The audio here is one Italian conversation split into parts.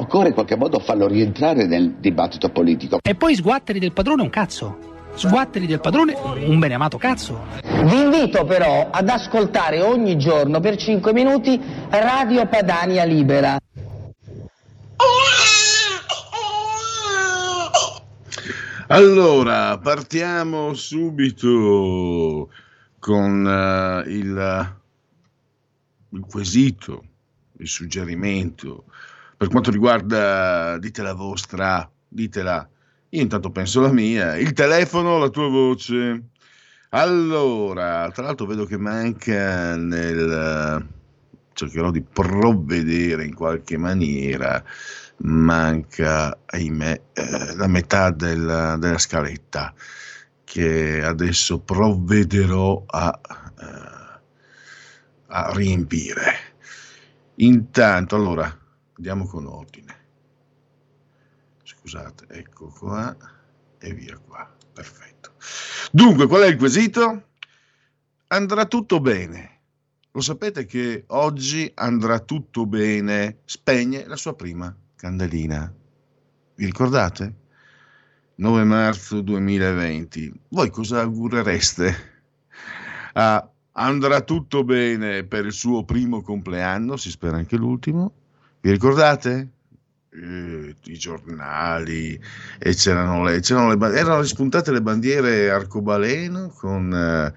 Occorre in qualche modo farlo rientrare nel dibattito politico. E poi sguatteri del padrone un cazzo. Sguatteri del padrone un beneamato cazzo. Vi invito però ad ascoltare ogni giorno per 5 minuti Radio Padania Libera. Allora, partiamo subito con uh, il, il quesito il suggerimento. Per quanto riguarda, dite la vostra, ditela. Io intanto penso la mia. Il telefono, la tua voce. Allora, tra l'altro vedo che manca nel... cercherò di provvedere in qualche maniera, manca, ahimè, eh, la metà della, della scaletta che adesso provvederò a, eh, a riempire. Intanto, allora, andiamo con ordine. Scusate, ecco qua e via qua. Perfetto. Dunque, qual è il quesito? Andrà tutto bene. Lo sapete che oggi andrà tutto bene. Spegne la sua prima candelina. Vi ricordate? 9 marzo 2020. Voi cosa augurereste a andrà tutto bene per il suo primo compleanno, si spera anche l'ultimo. Vi ricordate? Eh, I giornali e c'erano le, c'erano le, erano spuntate le bandiere arcobaleno con eh,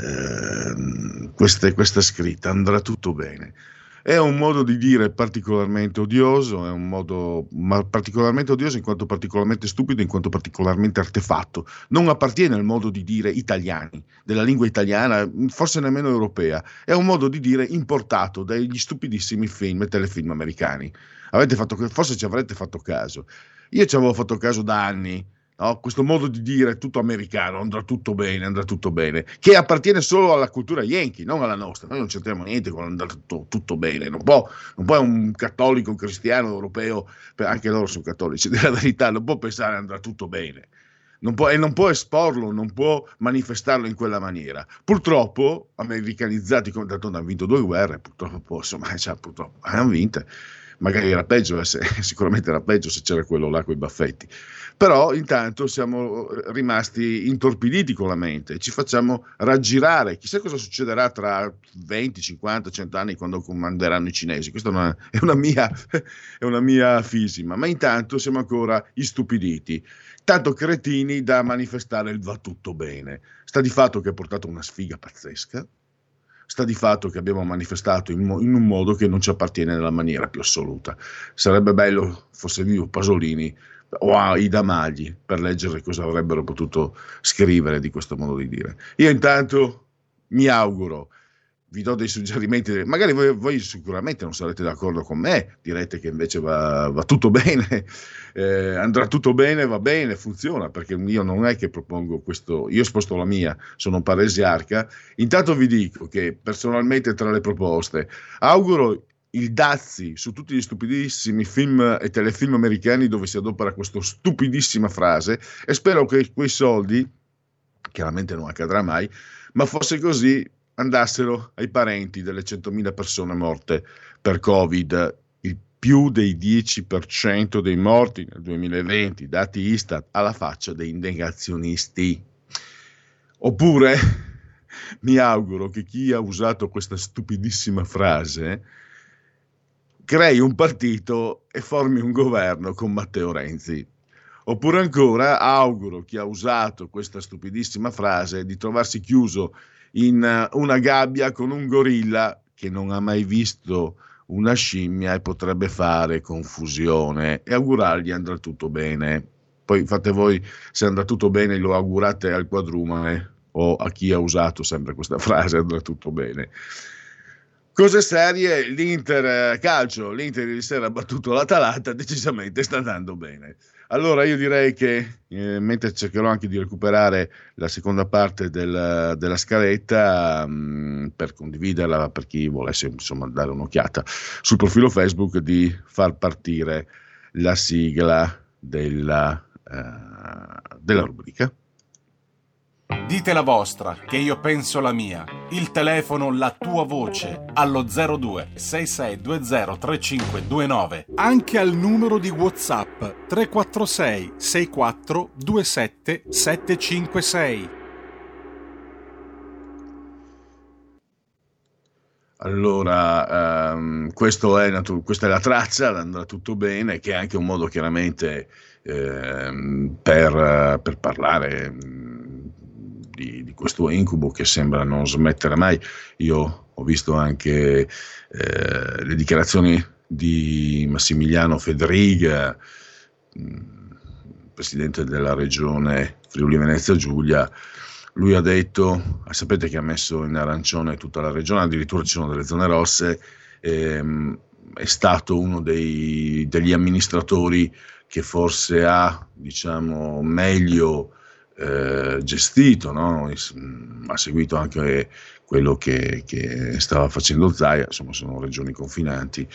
eh, queste, questa scritta andrà tutto bene è un modo di dire particolarmente odioso, è un modo particolarmente odioso in quanto particolarmente stupido, in quanto particolarmente artefatto. Non appartiene al modo di dire italiani, della lingua italiana, forse nemmeno europea. È un modo di dire importato dagli stupidissimi film e telefilm americani. Fatto, forse ci avrete fatto caso. Io ci avevo fatto caso da anni No? questo modo di dire tutto americano, andrà tutto bene, andrà tutto bene, che appartiene solo alla cultura yankee, non alla nostra. Noi non c'entriamo niente con andrà tutto, tutto bene. Non può, non può, un cattolico, un cristiano, europeo, anche loro sono cattolici, della verità, non può pensare andrà tutto bene. Non può, e non può esporlo, non può manifestarlo in quella maniera. Purtroppo, americanizzati, come d'altronde hanno vinto due guerre, purtroppo, insomma, cioè, purtroppo hanno vinte magari era peggio, eh, se, sicuramente era peggio se c'era quello là con i baffetti, però intanto siamo rimasti intorpiditi con la mente, ci facciamo raggirare, chissà cosa succederà tra 20, 50, 100 anni quando comanderanno i cinesi, questa è una, è una, mia, è una mia fisima, ma intanto siamo ancora istupiditi. Tanto cretini da manifestare il va tutto bene. Sta di fatto che ha portato una sfiga pazzesca, sta di fatto che abbiamo manifestato in, in, un modo che non ci appartiene nella maniera più assoluta. Sarebbe bello fosse vivo Pasolini o a Ida Magli per leggere cosa avrebbero potuto scrivere di questo modo di dire. Io intanto mi auguro vi do dei suggerimenti, magari voi, voi, sicuramente non sarete d'accordo con me, direte che invece va, va tutto bene, eh, andrà tutto bene, va bene, funziona, perché io non è che propongo questo, io sposto la mia, sono un paresiarca, intanto vi dico che personalmente tra le proposte auguro il Dazzi su tutti gli stupidissimi film e telefilm americani dove si adopera questa stupidissima frase e spero che quei soldi, chiaramente non accadrà mai, ma fosse così andassero ai parenti delle 100.000 persone morte per Covid, il più dei 10% dei morti nel 2020, dati Istat alla faccia dei negazionisti. Oppure mi auguro che chi ha usato questa stupidissima frase crei un partito e formi un governo con Matteo Renzi. Oppure ancora auguro chi ha usato questa stupidissima frase di trovarsi chiuso in eh, una gabbia con un gorilla che non ha mai visto una scimmia e potrebbe fare confusione e augurargli andrà tutto bene. Poi fate voi se andrà tutto bene, lo augurate al quadrumane o a chi ha usato sempre questa frase andrà tutto bene. Cose serie, l'Inter eh, calcio, l'Inter ieri sera ha battuto l'Atalanta, decisamente sta andando bene. Allora io direi che eh, mentre cercherò anche di recuperare la seconda parte del, della scaletta mh, mm, per condividerla per chi volesse insomma dare un'occhiata sul profilo Facebook di far partire la sigla della, uh, della rubrica. Dite la vostra, che io penso la mia. Il telefono, la tua voce, allo 02 6620 3529. Anche al numero di WhatsApp 346 64 27 756. Allora, um, è natu- questa è la traccia, andrà tutto bene, che è anche un modo chiaramente eh, per, per, parlare di, di, questo incubo che sembra non smettere mai. Io ho visto anche eh, le dichiarazioni di Massimiliano Federiga, mm, presidente della regione Friuli Venezia Giulia. Lui ha detto, sapete che ha messo in arancione tutta la regione, addirittura ci sono delle zone rosse, ehm, è stato uno dei, degli amministratori che forse ha diciamo, meglio eh, gestito, no? ha seguito anche quello che, che, stava facendo Zaia, insomma sono regioni confinanti,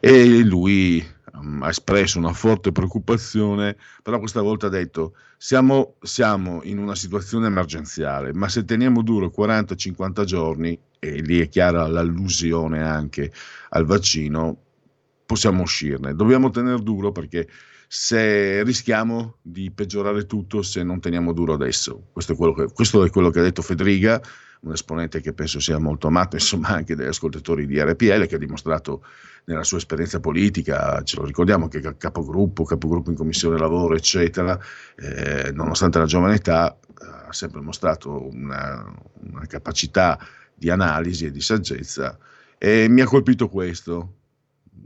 e lui um, ha espresso una forte preoccupazione, però questa volta ha detto siamo, siamo in una situazione emergenziale, ma se teniamo duro 40-50 giorni, e lì è chiara l'allusione anche al vaccino, possiamo uscirne. Dobbiamo tenere duro perché se rischiamo di peggiorare tutto se non teniamo duro adesso. Questo è quello che, è quello che ha detto Federica, un esponente che penso sia molto amato, insomma, anche dagli ascoltatori di RPL, che ha dimostrato nella sua esperienza politica, ce lo ricordiamo che capogruppo, capogruppo in commissione lavoro, eccetera, eh, nonostante la giovane età, ha sempre mostrato una, una capacità di analisi e di saggezza e mi ha colpito questo.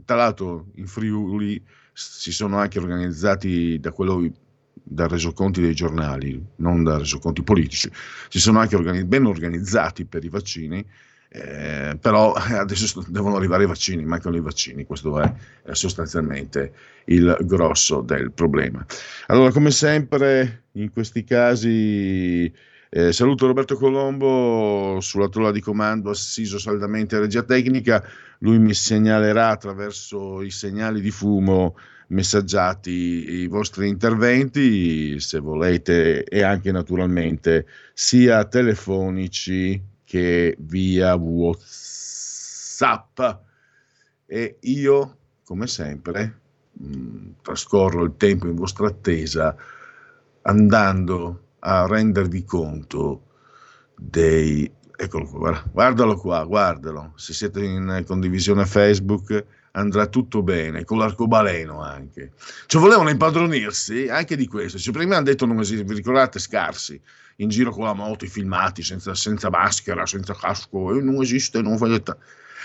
Tra l'altro in Friuli si sono anche organizzati da quello da resoconti dei giornali, non da resoconti politici, si sono anche organi- ben organizzati per i vaccini, eh, però adesso devono arrivare i vaccini, mancano i vaccini, questo è, è sostanzialmente il grosso del problema. Allora, come sempre, in questi casi eh, saluto Roberto Colombo sulla tolla di comando assiso saldamente a regia tecnica, lui mi segnalerà attraverso i segnali di fumo messaggiati i vostri interventi, se volete, e anche naturalmente sia telefonici che via WhatsApp. E io, come sempre, mh, mm, trascorro il tempo in vostra attesa andando a rendervi conto dei... Eccolo qua, guardalo qua, guardalo. Se siete in condivisione Facebook andrà tutto bene, con l'arcobaleno anche. Cioè volevano impadronirsi anche di questo. Cioè, prima hanno detto non esiste, vi ricordate Scarsi, in giro con la moto, i filmati, senza, senza maschera, senza casco, e non esiste, non vedete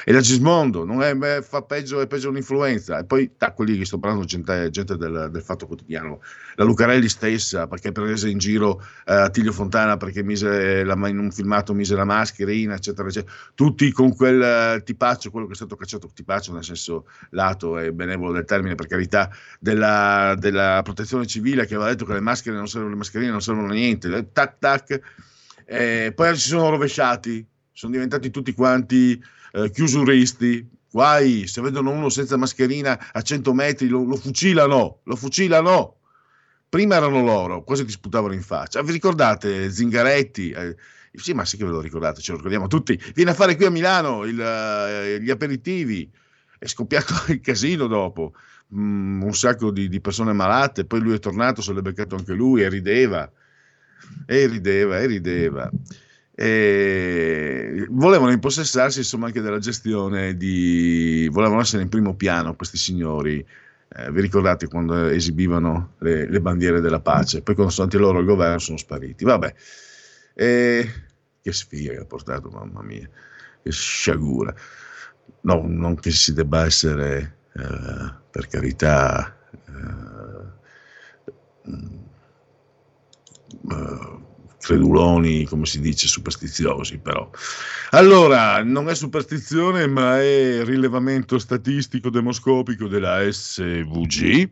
e la Gismondo non è, fa peggio, è peggio un'influenza. E poi da quelli che sto parlando, gente, gente del, del, Fatto Quotidiano, la Lucarelli stessa, perché prese in giro eh, Attilio Fontana perché mise la, in un filmato mise la mascherina, eccetera, eccetera. Tutti con quel uh, tipaccio, quello che è stato cacciato tipaccio nel senso lato e benevolo del termine, per carità, della, della protezione civile che aveva detto che le maschere non servono, le mascherine non servono a niente. Tac tac. Eh, poi si sono rovesciati, sono diventati tutti quanti eh, chiusuristi, guai, se vedono uno senza mascherina a 100 metri lo, lo fucilano, lo fucilano. Prima erano loro, quasi ti sputavano in faccia. Vi ricordate Zingaretti? Eh, sì, ma sì che ve lo ricordate, ce lo ricordiamo tutti. Viene a fare qui a Milano il, uh, gli aperitivi. È scoppiato il casino dopo. Mm, un sacco di, di, persone malate. Poi lui è tornato, se l'è beccato anche lui e rideva. E rideva, e rideva. E volevano impossessarsi insomma anche della gestione di volevano essere in primo piano questi signori. Eh, vi ricordate quando esibivano le, le, bandiere della pace? Poi quando sono stati loro al governo sono spariti. Vabbè. E... che sfiga che ha portato mamma mia. Che sciagura. No, non che si debba essere eh, per carità eh, eh creduloni, come si dice, superstiziosi però. Allora, non è superstizione, ma è rilevamento statistico demoscopico della SVG.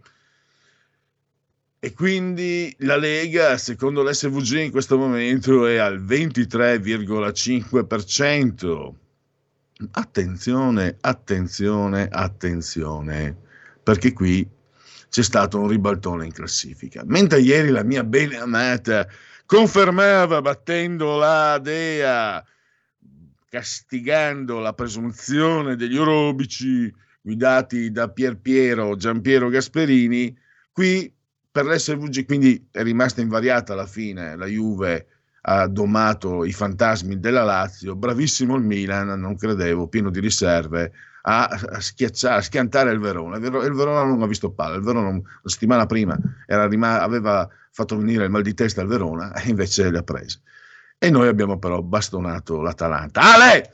E quindi la Lega, secondo l'SVG, in questo momento è al 23,5%. Attenzione, attenzione, attenzione, perché qui c'è stato un ribaltone in classifica. Mentre ieri la mia bene amata confermava battendo la dea, castigando la presunzione degli orobici guidati da Pier Piero Giampiero Gasperini, qui per l'SVG quindi è rimasta invariata alla fine, la Juve ha domato i fantasmi della Lazio, bravissimo il Milan, non credevo, pieno di riserve, a, schiacciare, a schiantare il Verona. Il Verona non ha visto palla, il Verona la settimana prima rim- aveva fatto venire il mal di testa al Verona e invece le ha prese. E noi abbiamo però bastonato l'Atalanta. Ale!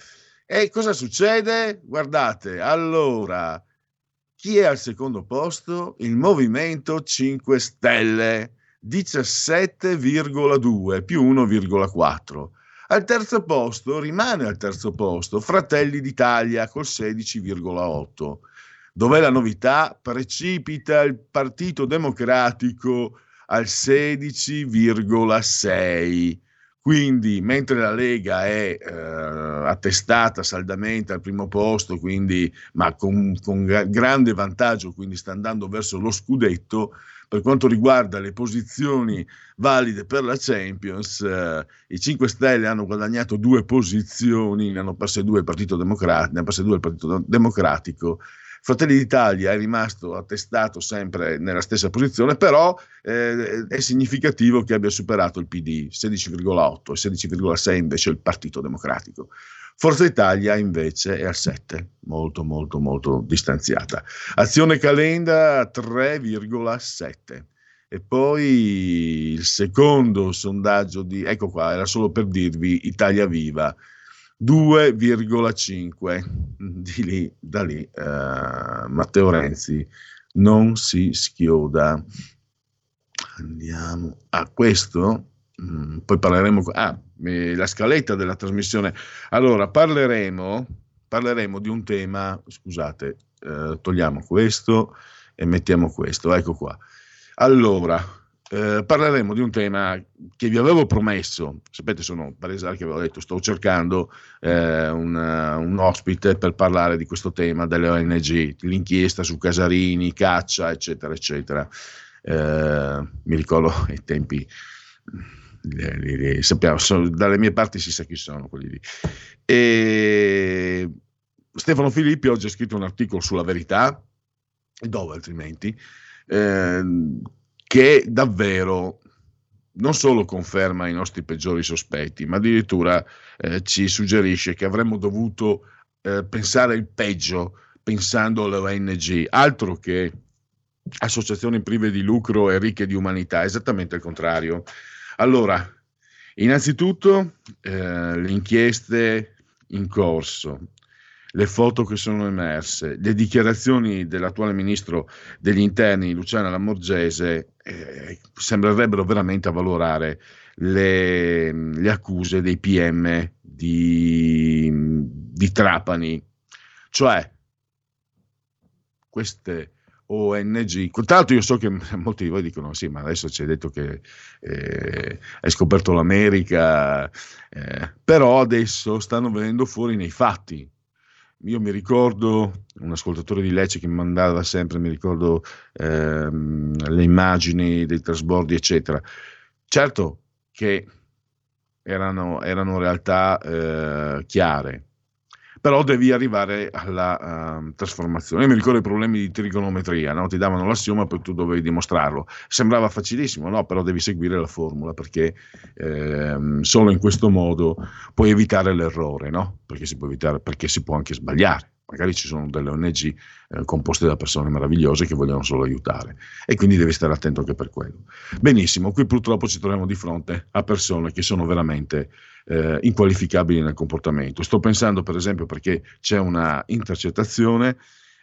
E cosa succede? Guardate, allora, chi è al secondo posto? Il Movimento 5 Stelle, 17,2 più 1,4. Al terzo posto rimane al terzo posto Fratelli d'Italia col 16,8. Dov'è la novità? Precipita il Partito Democratico al 16,6. Quindi, mentre la Lega è eh, attestata saldamente al primo posto, quindi, ma con, con grande vantaggio, quindi sta andando verso lo scudetto, per quanto riguarda le posizioni valide per la Champions, eh, i 5 Stelle hanno guadagnato due posizioni, ne hanno perse due il Partito Democratico, ne perse due il Partito Democratico. Fratelli d'Italia è rimasto attestato sempre nella stessa posizione, però eh, è significativo che abbia superato il PD 16,8 e 16,6 invece il Partito Democratico. Forza Italia invece è al 7, molto molto molto distanziata. Azione Calenda 3,7. E poi il secondo sondaggio di, ecco qua, era solo per dirvi, Italia Viva, 2,5. Di lì, da lì, eh, Matteo Renzi non si schioda. Andiamo a questo Mm, poi parleremo, ah, la scaletta della trasmissione. Allora, parleremo, parleremo di un tema, scusate, eh, togliamo questo e mettiamo questo, ecco qua. Allora, eh, parleremo di un tema che vi avevo promesso, sapete sono palesari che avevo detto, sto cercando eh, un, un, ospite per parlare di questo tema delle ONG, l'inchiesta su Casarini, caccia, eccetera, eccetera. Eh, mi ricordo i tempi li, li, li, sappiamo, sono, dalle mie parti si sa chi sono quelli lì. E Stefano Filippi oggi ha scritto un articolo sulla verità, dove altrimenti, eh, che davvero non solo conferma i nostri peggiori sospetti, ma addirittura eh, ci suggerisce che avremmo dovuto eh, pensare il peggio pensando alle ONG, altro che associazioni prive di lucro e ricche di umanità, esattamente il contrario. Allora, innanzitutto eh, le inchieste in corso, le foto che sono emerse, le dichiarazioni dell'attuale ministro degli interni Luciana Lamorgese eh, sembrerebbero veramente avvalorare le, le accuse dei PM di, di Trapani. Cioè, queste ONG. L'altro io so che molti di voi dicono sì, ma adesso ci hai detto che eh, hai scoperto l'America, eh, però adesso stanno venendo fuori nei fatti. Io mi ricordo un ascoltatore di Lecce che mi mandava sempre, mi ricordo ehm, le immagini dei trasbordi, eccetera. Certo che erano, erano realtà eh, chiare, però devi arrivare alla uh, trasformazione. Io mi ricordo i problemi di trigonometria, no? ti davano l'assioma, poi tu dovevi dimostrarlo. Sembrava facilissimo, no? però devi seguire la formula perché eh, solo in questo modo puoi evitare l'errore, no? perché, si può evitare, perché si può anche sbagliare magari ci sono delle ONG eh, composte da persone meravigliose che vogliono solo aiutare e quindi devi stare attento anche per quello. Benissimo, qui purtroppo ci troviamo di fronte a persone che sono veramente eh, inqualificabili nel comportamento. Sto pensando per esempio perché c'è una intercettazione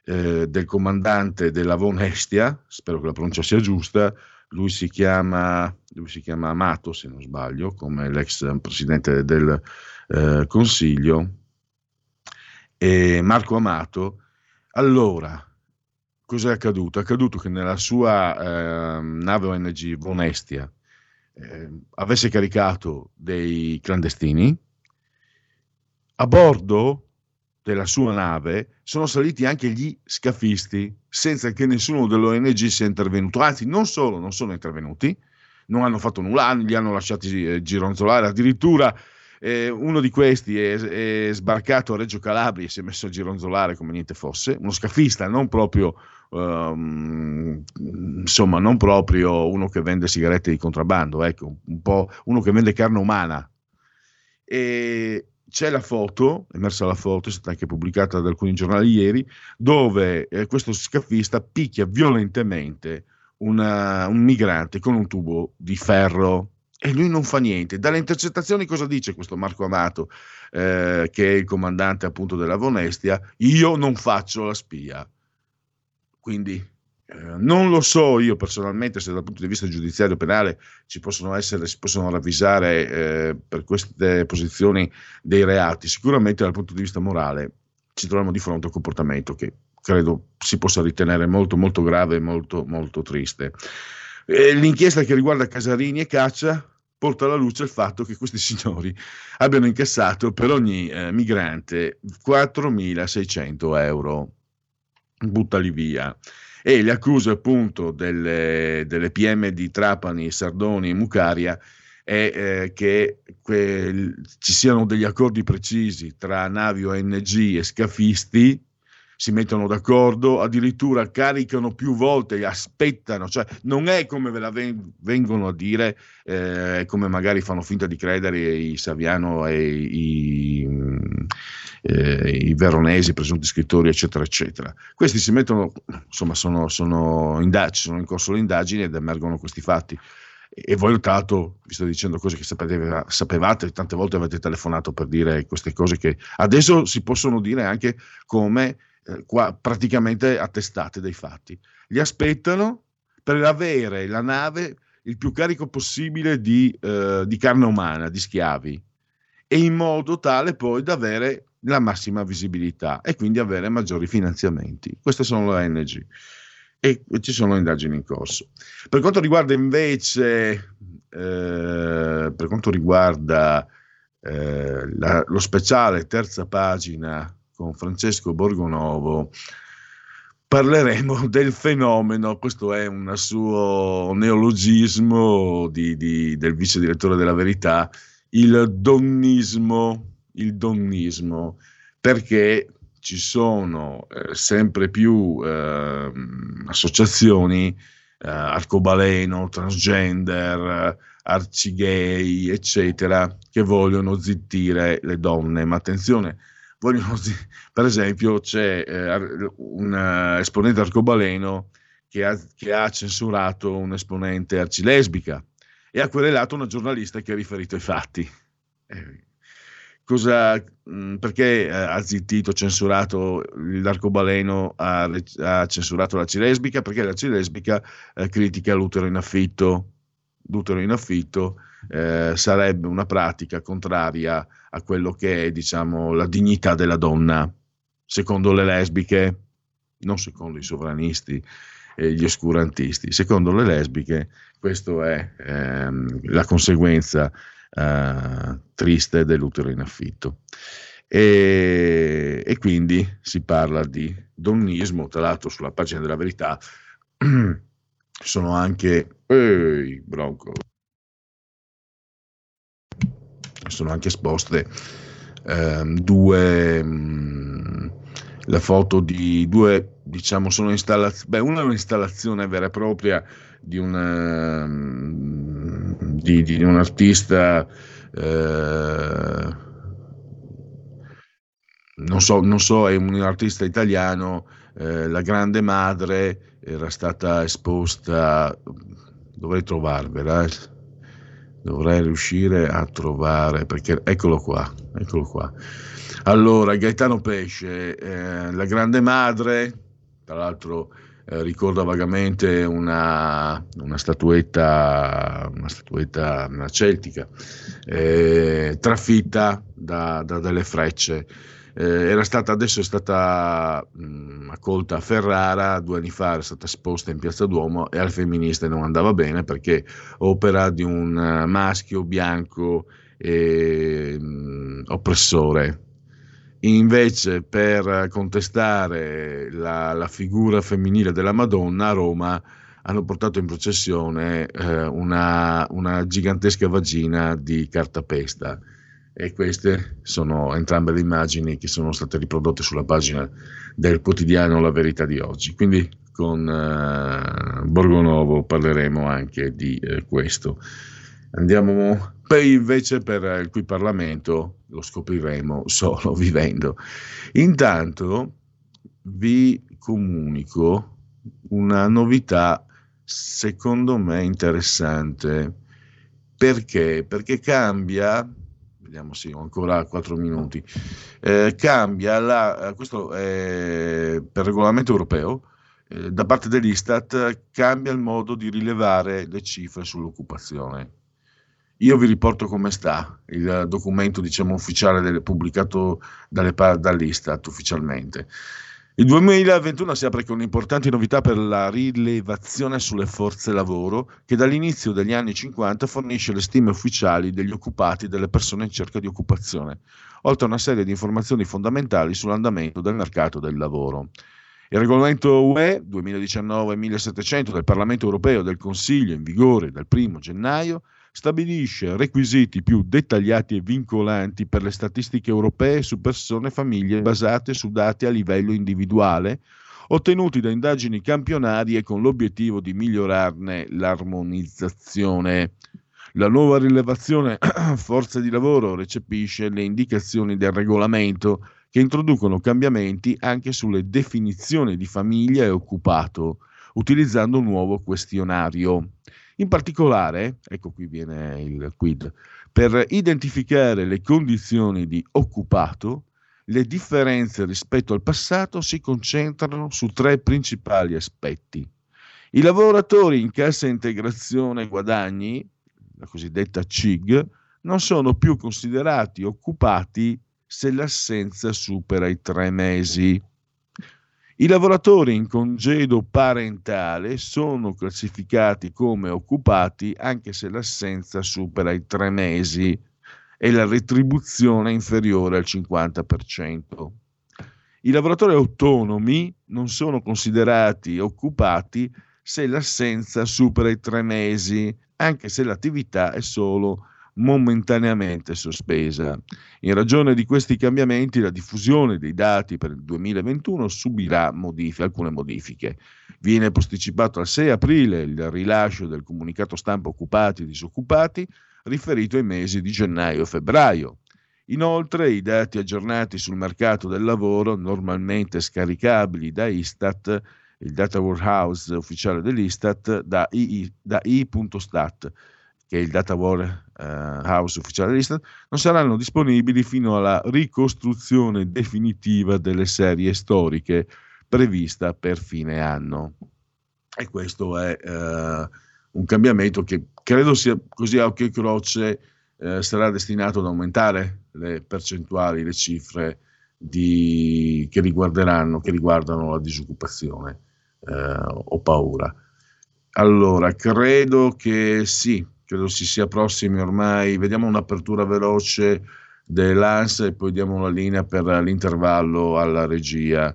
eh, del comandante della Von Hestia, spero che la pronuncia sia giusta, lui si chiama, lui si chiama Amato se non sbaglio, come l'ex presidente del eh, Consiglio, e Marco Amato, allora cos'è accaduto? È accaduto che nella sua eh, nave ONG Vonestia eh, avesse caricato dei clandestini, a bordo della sua nave sono saliti anche gli scafisti senza che nessuno dell'ONG sia intervenuto, anzi non solo non sono intervenuti, non hanno fatto nulla, li hanno lasciati eh, gironzolare, addirittura eh, uno di questi è, è, sbarcato a Reggio Calabria e si è messo a gironzolare come niente fosse, uno scafista, non proprio, um, insomma, non proprio uno che vende sigarette di contrabbando, ecco, un po' uno che vende carne umana. E c'è la foto, emersa la foto, è stata anche pubblicata da alcuni giornali ieri, dove eh, questo scafista picchia violentemente una, un migrante con un tubo di ferro e lui non fa niente. Dalle intercettazioni cosa dice questo Marco Amato, eh, che è il comandante appunto della Vonestia? Io non faccio la spia. Quindi eh, non lo so io personalmente se dal punto di vista giudiziario penale ci possono essere, si possono ravvisare eh, per queste posizioni dei reati. Sicuramente dal punto di vista morale ci troviamo di fronte a un comportamento che credo si possa ritenere molto molto grave e molto molto triste. Eh, l'inchiesta che riguarda Casarini e Caccia porta alla luce il fatto che questi signori abbiano incassato per ogni eh, migrante 4.600 euro. Buttali via. E le accuse appunto delle, delle PM di Trapani, Sardoni e Mucaria è eh, che que, ci siano degli accordi precisi tra navi ONG e scafisti si mettono d'accordo, addirittura caricano più volte, aspettano, cioè non è come ve la vengono a dire, eh, come magari fanno finta di credere i Saviano e i, eh, i veronesi, presunti scrittori, eccetera, eccetera. Questi si mettono, insomma, sono, sono, indagini, sono in corso le indagini ed emergono questi fatti e voi tra l'altro vi sto dicendo cose che sapete, sapevate, tante volte avete telefonato per dire queste cose che adesso si possono dire anche come eh, qua, praticamente attestate dei fatti. Li aspettano per avere la nave il più carico possibile di, eh, di carne umana, di schiavi, e in modo tale poi da avere la massima visibilità e quindi avere maggiori finanziamenti. Queste sono le ONG e ci sono indagini in corso. Per quanto riguarda invece, eh, per quanto riguarda eh, la, lo speciale terza pagina con Francesco Borgonovo parleremo del fenomeno, questo è un suo neologismo di, di, del vice direttore della Verità, il donnismo, il donnismo, perché ci sono eh, sempre più eh, associazioni, eh, arcobaleno, transgender, arcigay, eccetera, che vogliono zittire le donne. Ma attenzione, vogliono, per esempio, c'è eh, un uh, esponente arcobaleno che ha, che ha, censurato un esponente arcilesbica e ha querelato una giornalista che ha riferito i fatti. Eh, cosa, mh, mm, perché eh, ha zittito, censurato l'arcobaleno, ha, ha censurato l'arcilesbica? Perché l'arcilesbica eh, critica l'utero in affitto. L'utero in affitto eh, sarebbe una pratica contraria a quello che è diciamo, la dignità della donna, secondo le lesbiche, non secondo i sovranisti e gli oscurantisti, secondo le lesbiche questa è ehm, la conseguenza eh, triste dell'utero in affitto. E, e, quindi si parla di donnismo, tra l'altro sulla pagina della verità sono anche... Ehi, bronco! sono anche esposte ehm, due, mh, mm, la foto di due, diciamo, sono installazioni, beh, una è un'installazione vera e propria di, una, mm, di, di un artista, eh, non, so, non so, è un artista italiano, eh, la grande madre era stata esposta, dovrei trovarvela, eh. dovrei riuscire a trovare, perché eccolo qua, eccolo qua. Allora, Gaetano Pesce, eh, la grande madre, tra l'altro eh, ricorda vagamente una, una, statuetta, una statuetta una celtica, eh, trafitta da, da, delle frecce eh, stata, adesso è stata mh, mm, accolta a Ferrara, due anni fa era stata esposta in Piazza Duomo e al femminista non andava bene perché opera di un uh, maschio bianco e, mh, mm, oppressore. Invece per contestare la, la, figura femminile della Madonna a Roma hanno portato in processione eh, una, una gigantesca vagina di cartapesta e queste sono entrambe le immagini che sono state riprodotte sulla pagina del quotidiano La Verità di oggi. Quindi con uh, Borgonovo parleremo anche di uh, questo. Andiamo poi invece per il cui Parlamento lo scopriremo solo vivendo. Intanto vi comunico una novità secondo me interessante. Perché? Perché cambia vediamo sì, ho ancora 4 minuti, eh, cambia la, questo è per regolamento europeo, eh, da parte dell'Istat cambia il modo di rilevare le cifre sull'occupazione. Io vi riporto come sta il documento diciamo, ufficiale del, pubblicato dalle, dall'Istat ufficialmente. Il 2021 si apre con importanti novità per la rilevazione sulle forze lavoro che dall'inizio degli anni 50 fornisce le stime ufficiali degli occupati e delle persone in cerca di occupazione, oltre a una serie di informazioni fondamentali sull'andamento del mercato del lavoro. Il regolamento UE 2019-1700 del Parlamento europeo e del Consiglio in vigore dal 1 gennaio stabilisce requisiti più dettagliati e vincolanti per le statistiche europee su persone e famiglie basate su dati a livello individuale, ottenuti da indagini campionarie con l'obiettivo di migliorarne l'armonizzazione. La nuova rilevazione forze di lavoro recepisce le indicazioni del regolamento che introducono cambiamenti anche sulle definizioni di famiglia e occupato, utilizzando un nuovo questionario. In particolare, ecco qui viene il quid, per identificare le condizioni di occupato, le differenze rispetto al passato si concentrano su tre principali aspetti. I lavoratori in cassa integrazione guadagni, la cosiddetta CIG, non sono più considerati occupati se l'assenza supera i tre mesi. I lavoratori in congedo parentale sono classificati come occupati anche se l'assenza supera i tre mesi e la retribuzione è inferiore al 50%. I lavoratori autonomi non sono considerati occupati se l'assenza supera i tre mesi, anche se l'attività è solo momentaneamente sospesa. In ragione di questi cambiamenti la diffusione dei dati per il 2021 subirà modifiche, alcune modifiche. Viene posticipato al 6 aprile il rilascio del comunicato stampa occupati e disoccupati riferito ai mesi di gennaio e febbraio. Inoltre i dati aggiornati sul mercato del lavoro, normalmente scaricabili da Istat, il data warehouse ufficiale dell'Istat, da, I, da i.stat, che è il data warehouse ufficiale dell'Istat, non saranno disponibili fino alla ricostruzione definitiva delle serie storiche prevista per fine anno. E questo è eh, un cambiamento che credo sia così a occhio e croce eh, sarà destinato ad aumentare le percentuali, le cifre di, che che riguardano la disoccupazione. Eh, ho paura. Allora, credo che sì, credo si sia prossimi ormai. Vediamo un'apertura veloce dell'ANS e poi diamo la linea per l'intervallo alla regia.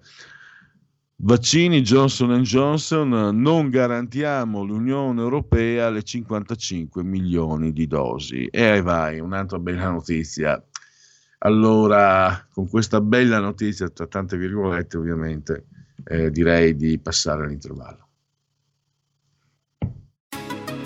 Vaccini Johnson Johnson, non garantiamo l'Unione Europea le 55 milioni di dosi. E vai, un'altra bella notizia. Allora, con questa bella notizia, tra tante virgolette ovviamente, eh, direi di passare all'intervallo.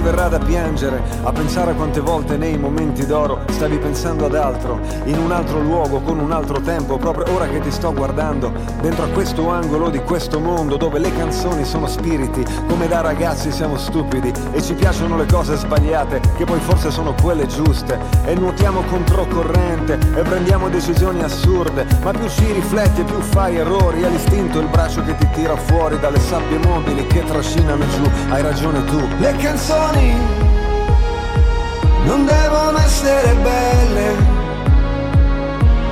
Ti verrà da piangere, a pensare a quante volte nei momenti d'oro stavi pensando ad altro, in un altro luogo, con un altro tempo, proprio ora che ti sto guardando, dentro a questo angolo di questo mondo dove le canzoni sono spiriti, come da ragazzi siamo stupidi e ci piacciono le cose sbagliate, che poi forse sono quelle giuste, e nuotiamo controcorrente e prendiamo decisioni assurde, ma più ci rifletti e più fai errori, è l'istinto il braccio che ti tira fuori dalle sabbie mobili che trascinano giù, hai ragione tu. Le canzoni non devono essere belle,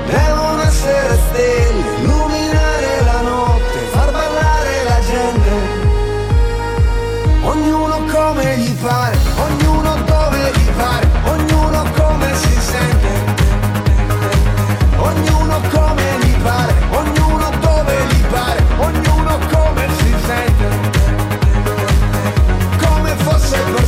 devono essere stelle, illuminare la notte, far ballare la gente, ognuno come gli pare, ognuno dove gli pare, ognuno come si sente, ognuno come gli pare, ognuno dove gli pare, ognuno come si sente. Fosse per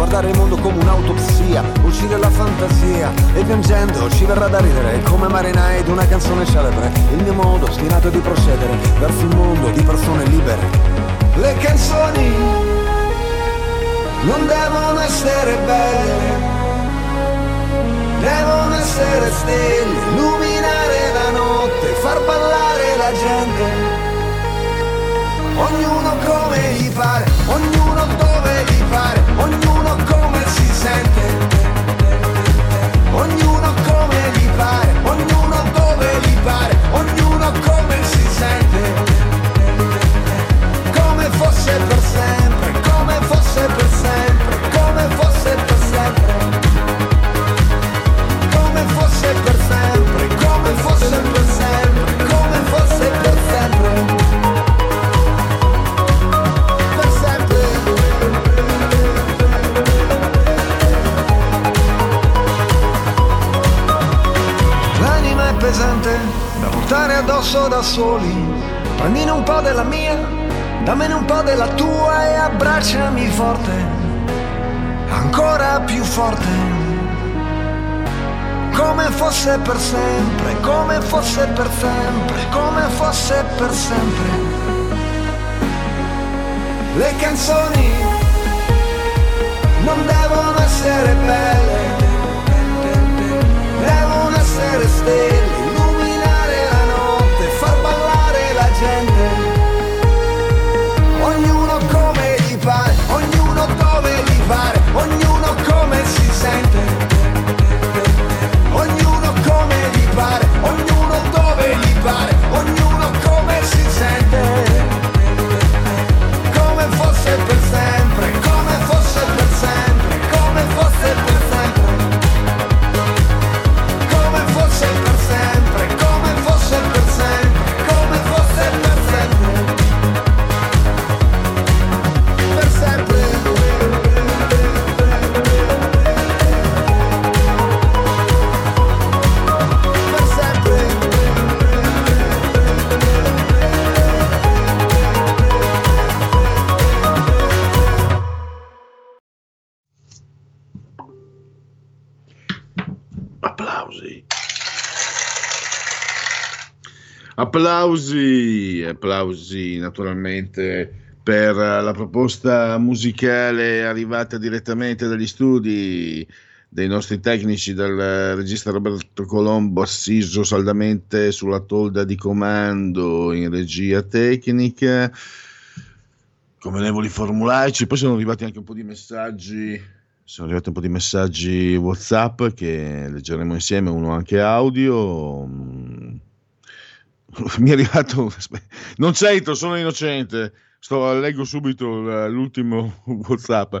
Guardare il mondo come un'autopsia, uccide la fantasia. E piangendo ci verrà da ridere come marinai di una canzone celebre. Il mio modo ostinato di procedere verso un mondo di persone libere. Le canzoni non devono essere belle. Devono essere stelle, illuminare la notte, far ballare la gente Ognuno come gli pare, ognuno dove gli pare, ognuno come si sente Ognuno come gli pare, ognuno dove gli pare, ognuno come si sente. Come fosse per sempre, come fosse per sempre, come fosse per sempre. Addosso da soli. Prendine un po' della mia, dammene un po' della tua e abbracciami forte, ancora più forte. Come fosse per sempre, come fosse per sempre, come fosse per sempre. Le canzoni non devono essere belle devono essere stelle, Applausi, applausi naturalmente per la proposta musicale arrivata direttamente dagli studi dei nostri tecnici del regista Roberto Colombo assiso saldamente sulla tolda di comando in regia tecnica. Convenevoli formulaici poi sono arrivati anche un po' di messaggi sono arrivati un po' di messaggi whatsapp che leggeremo insieme uno anche audio mi è arrivato non c'entro sono innocente Sto, leggo subito l'ultimo WhatsApp.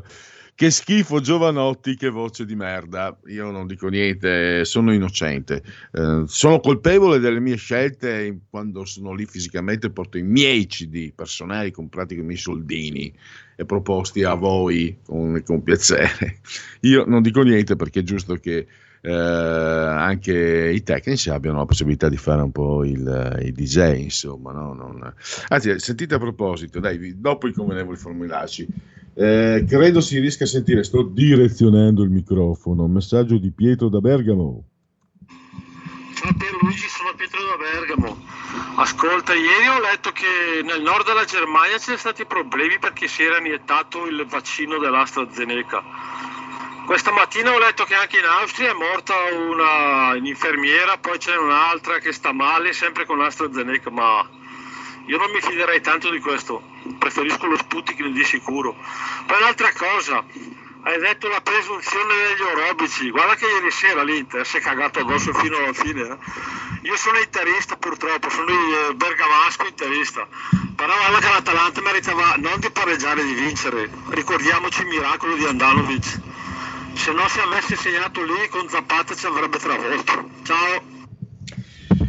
Che schifo Giovanotti, che voce di merda. Io non dico niente, sono innocente. Eh, sono colpevole delle mie scelte quando sono lì fisicamente, porto i miei CD personali comprati con i miei soldini e proposti a voi con, con piacere. Io non dico niente perché è giusto che eh, anche i tecnici abbiano la possibilità di fare un po' il, il DJ, insomma. No? Non... Anzi, sentite a proposito, dai, dopo i convenevoli formulacci, eh, credo si riesca a sentire, sto direzionando il microfono, un messaggio di Pietro da Bergamo. Ciao Pierluigi, sono Pietro da Bergamo. Ascolta, ieri ho letto che nel nord della Germania c'erano stati problemi perché si era iniettato il vaccino dell'AstraZeneca questa mattina ho letto che anche in Austria è morta una infermiera, poi c'è un'altra che sta male, sempre con AstraZeneca, ma io non mi fiderei tanto di questo, preferisco lo Sputnik di sicuro. Poi un'altra cosa, hai detto la presunzione degli orobici, guarda che ieri sera l'Inter si è cagato addosso fino alla fine. Eh. Io sono interista purtroppo, sono il bergamasco interista, però guarda che l'Atalanta meritava non di pareggiare, di vincere. Ricordiamoci il miracolo di Andanovic se non si avesse segnato lì con Zapata ci avrebbe travolto. Ciao.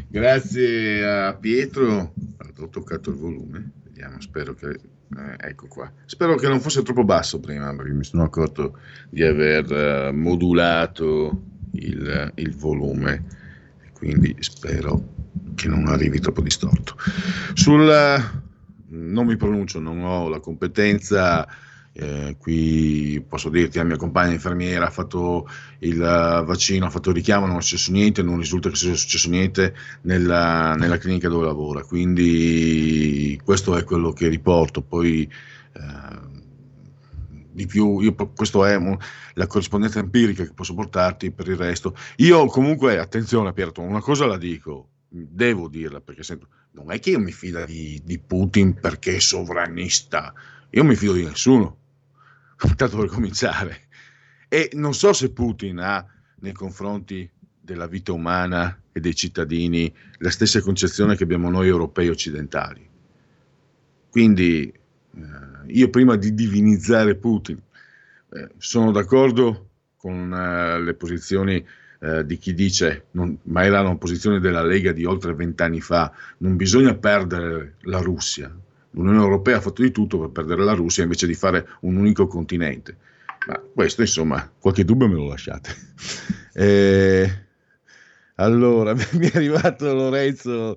Grazie a Pietro. Ho toccato il volume. Vediamo, spero che. Eh, ecco qua. Spero che non fosse troppo basso prima, perché mi sono accorto di aver uh, modulato il, il volume. Quindi spero che non arrivi troppo distorto. Sul. Non mi pronuncio, non ho la competenza eh, qui posso dirti la mia compagna infermiera ha fatto il vaccino, ha fatto il richiamo, non è successo niente, non risulta che sia successo niente nella, nella clinica dove lavora, quindi questo è quello che riporto. Poi eh, di più, io, questa è la corrispondenza empirica che posso portarti per il resto. Io comunque, attenzione Pietro, una cosa la dico, devo dirla perché sento, non è che io mi fido di, di Putin perché è sovranista, io mi fido di nessuno tanto per cominciare. E non so se Putin ha nei confronti della vita umana e dei cittadini la stessa concezione che abbiamo noi europei occidentali. Quindi eh, io prima di divinizzare Putin eh, sono d'accordo con eh, le posizioni eh, di chi dice, non, ma era una posizione della Lega di oltre vent'anni fa, non bisogna perdere la Russia, L'Unione Europea ha fatto di tutto per perdere la Russia invece di fare un unico continente. Ma questo, insomma, qualche dubbio me lo lasciate. Eh, allora, mi è arrivato Lorenzo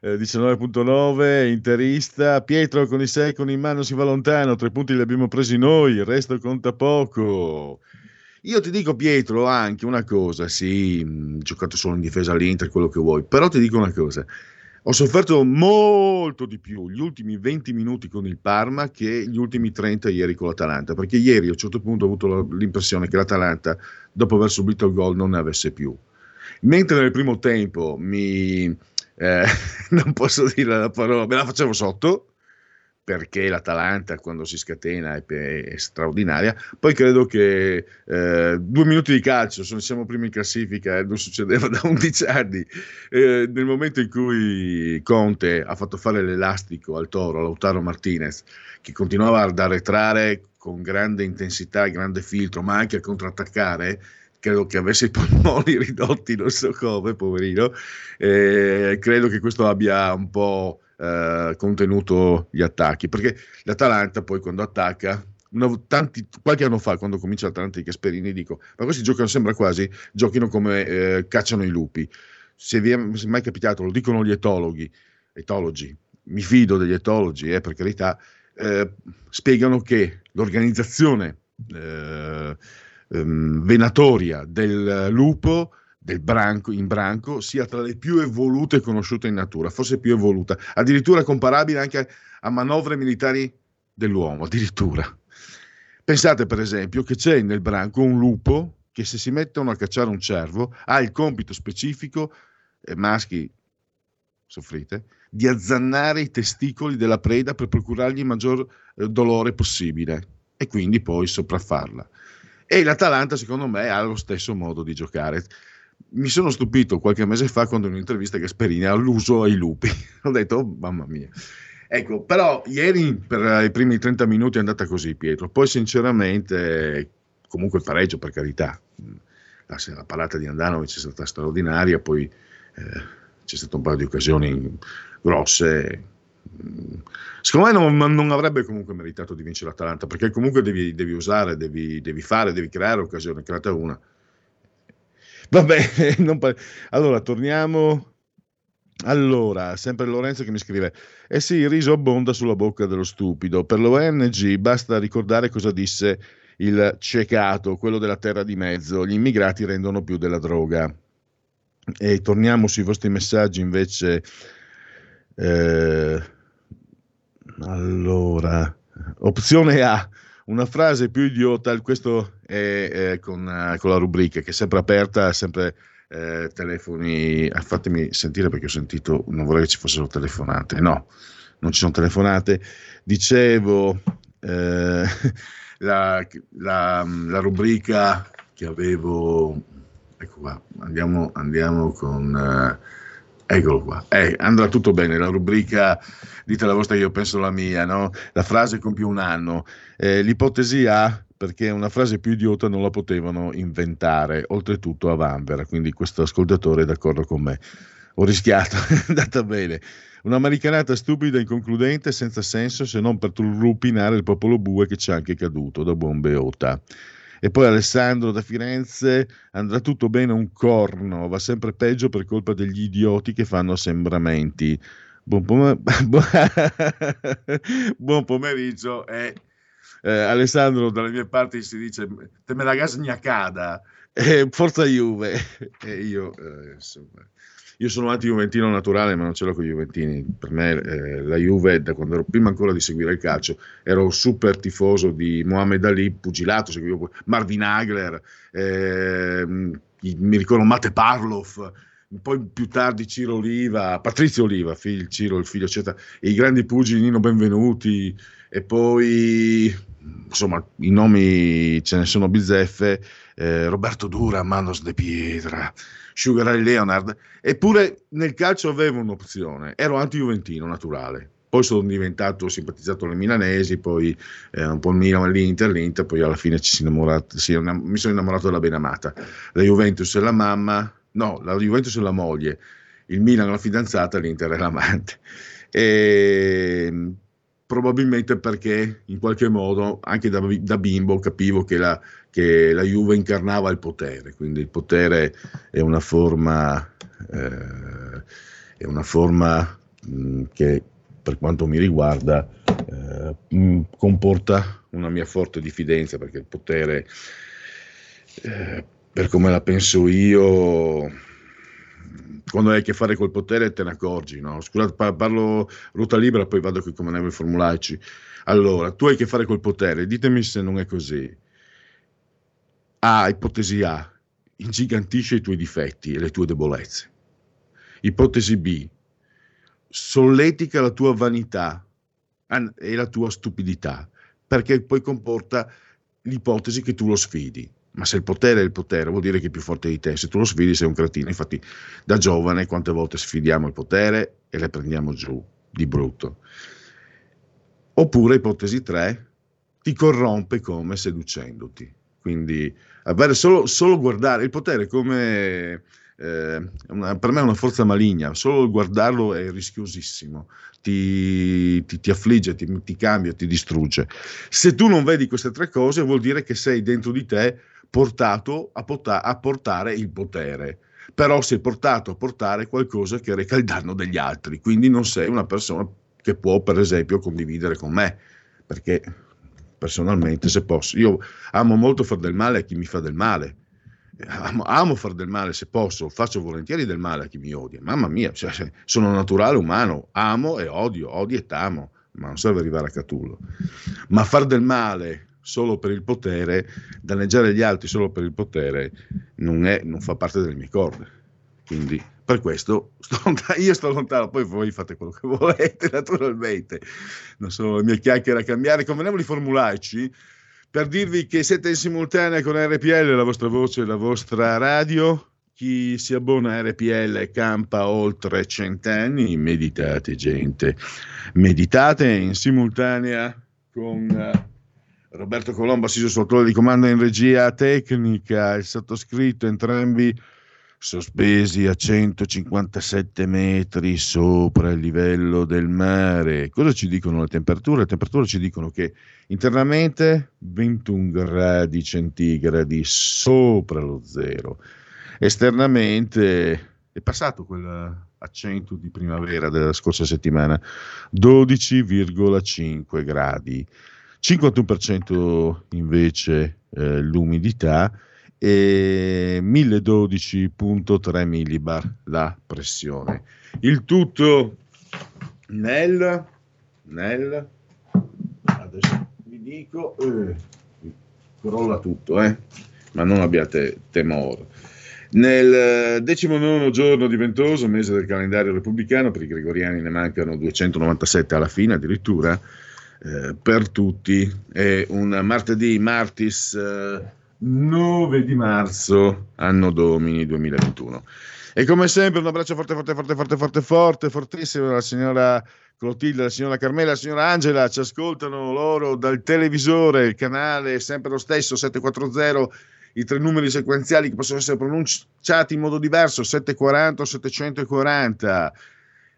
eh, 19.9, interista. Pietro con i 6 con in mano si va lontano, tre punti li abbiamo presi noi, il resto conta poco. Io ti dico, Pietro, anche una cosa, sì, giocato solo in difesa all'Inter, quello che vuoi, però ti dico una cosa ho sofferto molto di più gli ultimi 20 minuti con il Parma che gli ultimi 30 ieri con l'Atalanta, perché ieri a un certo punto ho avuto l'impressione che l'Atalanta, dopo aver subito il gol, non ne avesse più. Mentre nel primo tempo mi... Eh, non posso dire la parola, me la facevo sotto, perché l'Atalanta quando si scatena è, è straordinaria. Poi credo che eh, due minuti di calcio, sono, siamo primi in classifica e non succedeva da 11 anni. Eh, nel momento in cui Conte ha fatto fare l'elastico al Toro, Lautaro Martinez, che continuava ad arretrare con grande intensità, grande filtro, ma anche a contrattaccare, credo che avesse i polmoni ridotti, non so come, poverino. Eh, credo che questo abbia un po' eh, contenuto gli attacchi, perché l'Atalanta poi quando attacca, una, tanti, qualche anno fa quando comincia l'Atalanta di Gasperini dico, ma questi giocano, sembra quasi, giochino come eh, cacciano i lupi. Se vi è mai capitato, lo dicono gli etologhi, etologi, mi fido degli etologi, eh, per carità, eh, spiegano che l'organizzazione eh, ehm, venatoria del lupo del branco, in branco sia tra le più evolute conosciute in natura, forse più evoluta, addirittura comparabile anche a manovre militari dell'uomo, addirittura. Pensate per esempio che c'è nel branco un lupo che se si mettono a cacciare un cervo ha il compito specifico, eh, maschi soffrite, di azzannare i testicoli della preda per procurargli il maggior eh, dolore possibile e quindi poi sopraffarla. E l'Atalanta secondo me ha lo stesso modo di giocare mi sono stupito qualche mese fa quando in un'intervista Gasperini ha alluso ai lupi. Ho detto, oh, mamma mia. Ecco, però ieri per i primi 30 minuti è andata così, Pietro. Poi, sinceramente, comunque pareggio, per carità. La, la parata di Andanovic è stata straordinaria, poi eh, c'è stato un paio di occasioni grosse. Secondo me non, non, avrebbe comunque meritato di vincere l'Atalanta, perché comunque devi, devi usare, devi, devi, fare, devi creare occasioni, creata una Va bene, par- allora torniamo. Allora, sempre Lorenzo che mi scrive: Eh sì, il riso abbonda sulla bocca dello stupido. Per l'ONG basta ricordare cosa disse il cecato, quello della terra di mezzo. Gli immigrati rendono più della droga. E torniamo sui vostri messaggi invece. Eh, allora, opzione A una frase più idiota, questo è, è con, uh, con, la rubrica che è sempre aperta, sempre eh, telefoni, ah, fatemi sentire perché ho sentito, non vorrei che ci fossero telefonate, no, non ci sono telefonate, dicevo eh, la, la, la, rubrica che avevo, ecco qua, andiamo, andiamo con... Uh, Eccolo qua, eh, andrà tutto bene, la rubrica dite la vostra, io penso la mia, no? la frase compie un anno, eh, l'ipotesi A perché una frase più idiota non la potevano inventare, oltretutto a Vanvera, quindi questo ascoltatore è d'accordo con me. Ho rischiato, è andata bene. Un'americanata stupida, inconcludente, senza senso se non per turlupinare il popolo bue che c'è anche caduto da buon beota. E poi Alessandro da Firenze, andrà tutto bene un corno, va sempre peggio per colpa degli idioti che fanno assembramenti. Buon, pom- buon pomeriggio e eh, Alessandro dalle mie parti si dice te me la gas gnacada eh, forza Juve. E io eh, insomma io sono anti-juventino naturale, ma non ce l'ho con i juventini. Per me eh, la Juve, da quando ero prima ancora di seguire il calcio, ero super tifoso di Mohamed Ali, pugilato, seguivo Marvin Hagler, eh, mi ricordo Mate Parlov, poi più tardi Ciro Oliva, Patrizio Oliva, figlio, Ciro, il figlio, eccetera, i grandi pugili Nino Benvenuti, e poi insomma i nomi ce ne sono bizzeffe, eh, Roberto Dura, Manos de Pietra, Sugar Ray Leonard, eppure nel calcio avevo un'opzione, ero anti-juventino naturale. Poi sono diventato simpatizzato alle milanesi, poi eh, un po' il Milan, l'Inter, l'Inter, poi alla fine ci si sì, mi sono innamorato della benamata. La Juventus è la mamma, no, la Juventus è la moglie, il Milan è la fidanzata, l'Inter è l'amante. E probabilmente perché in qualche modo anche da, da bimbo capivo che la, che la, Juve incarnava il potere, quindi il potere è una forma, eh, è una forma mh, che per quanto mi riguarda eh, mh, comporta una mia forte diffidenza perché il potere, eh, per come la penso io, quando hai a che fare col potere te ne accorgi, no? Scusate, parlo ruota libera, poi vado qui come devo formularci. Allora, tu hai a che fare col potere, ditemi se non è così. A, ipotesi A, ingigantisce i tuoi difetti e le tue debolezze. Ipotesi B, solletica la tua vanità e la tua stupidità, perché poi comporta l'ipotesi che tu lo sfidi ma se il potere è il potere vuol dire che è più forte di te, se tu lo sfidi sei un cretino, infatti da giovane quante volte sfidiamo il potere e le prendiamo giù di brutto. Oppure ipotesi 3, ti corrompe come seducendoti, quindi avere solo, solo guardare il potere come... Eh, una, per me è una forza maligna, solo guardarlo è rischiosissimo, ti, ti, ti affligge, ti, ti, cambia, ti distrugge. Se tu non vedi queste tre cose, vuol dire che sei dentro di te portato a, pota- a portare il potere però sei portato a portare qualcosa che reca il danno degli altri, quindi non sei una persona che può, per esempio, condividere con me, perché personalmente, se posso, io amo molto fare del male a chi mi fa del male, amo, amo far del male se posso, faccio volentieri del male a chi mi odia, mamma mia, cioè, sono naturale umano, amo e odio, odio e t'amo, ma non serve arrivare a Catullo. Ma far del male solo per il potere, danneggiare gli altri solo per il potere, non, è, non fa parte delle mie corde. Quindi per questo sto lontano, io sto lontano, poi voi fate quello che volete, naturalmente. Non sono le mie chiacchiere a cambiare. Convenevoli formulaici per dirvi che siete in simultanea con RPL, la vostra voce, la vostra radio. Chi si abbona a RPL campa oltre cent'anni. Meditate, gente. Meditate in simultanea con eh, Roberto Colombo, assiso sul di comando in regia tecnica, il sottoscritto, entrambi sospesi a 157 metri sopra il livello del mare. Cosa ci dicono le temperature? Le temperature ci dicono che internamente 21 gradi centigradi sopra lo zero. Esternamente è passato quell'accento di primavera della scorsa settimana, 12,5 gradi. 51% invece eh, l'umidità e 1012.3 millibar la pressione. Il tutto nel, nel adesso vi dico, eh, crolla tutto, eh, ma non abbiate temore. Nel decimonono giorno di ventoso, mese del calendario repubblicano, per i gregoriani ne mancano 297 alla fine addirittura, eh, per tutti, è un martedì, martis eh, 9 di marzo, anno domini 2021. E come sempre un abbraccio forte, forte, forte, forte, forte, forte, fortissimo alla signora Clotilde, alla signora Carmela, alla signora Angela, ci ascoltano loro dal televisore, il canale è sempre lo stesso, 740, i tre numeri sequenziali che possono essere pronunciati in modo diverso, 740 o 740.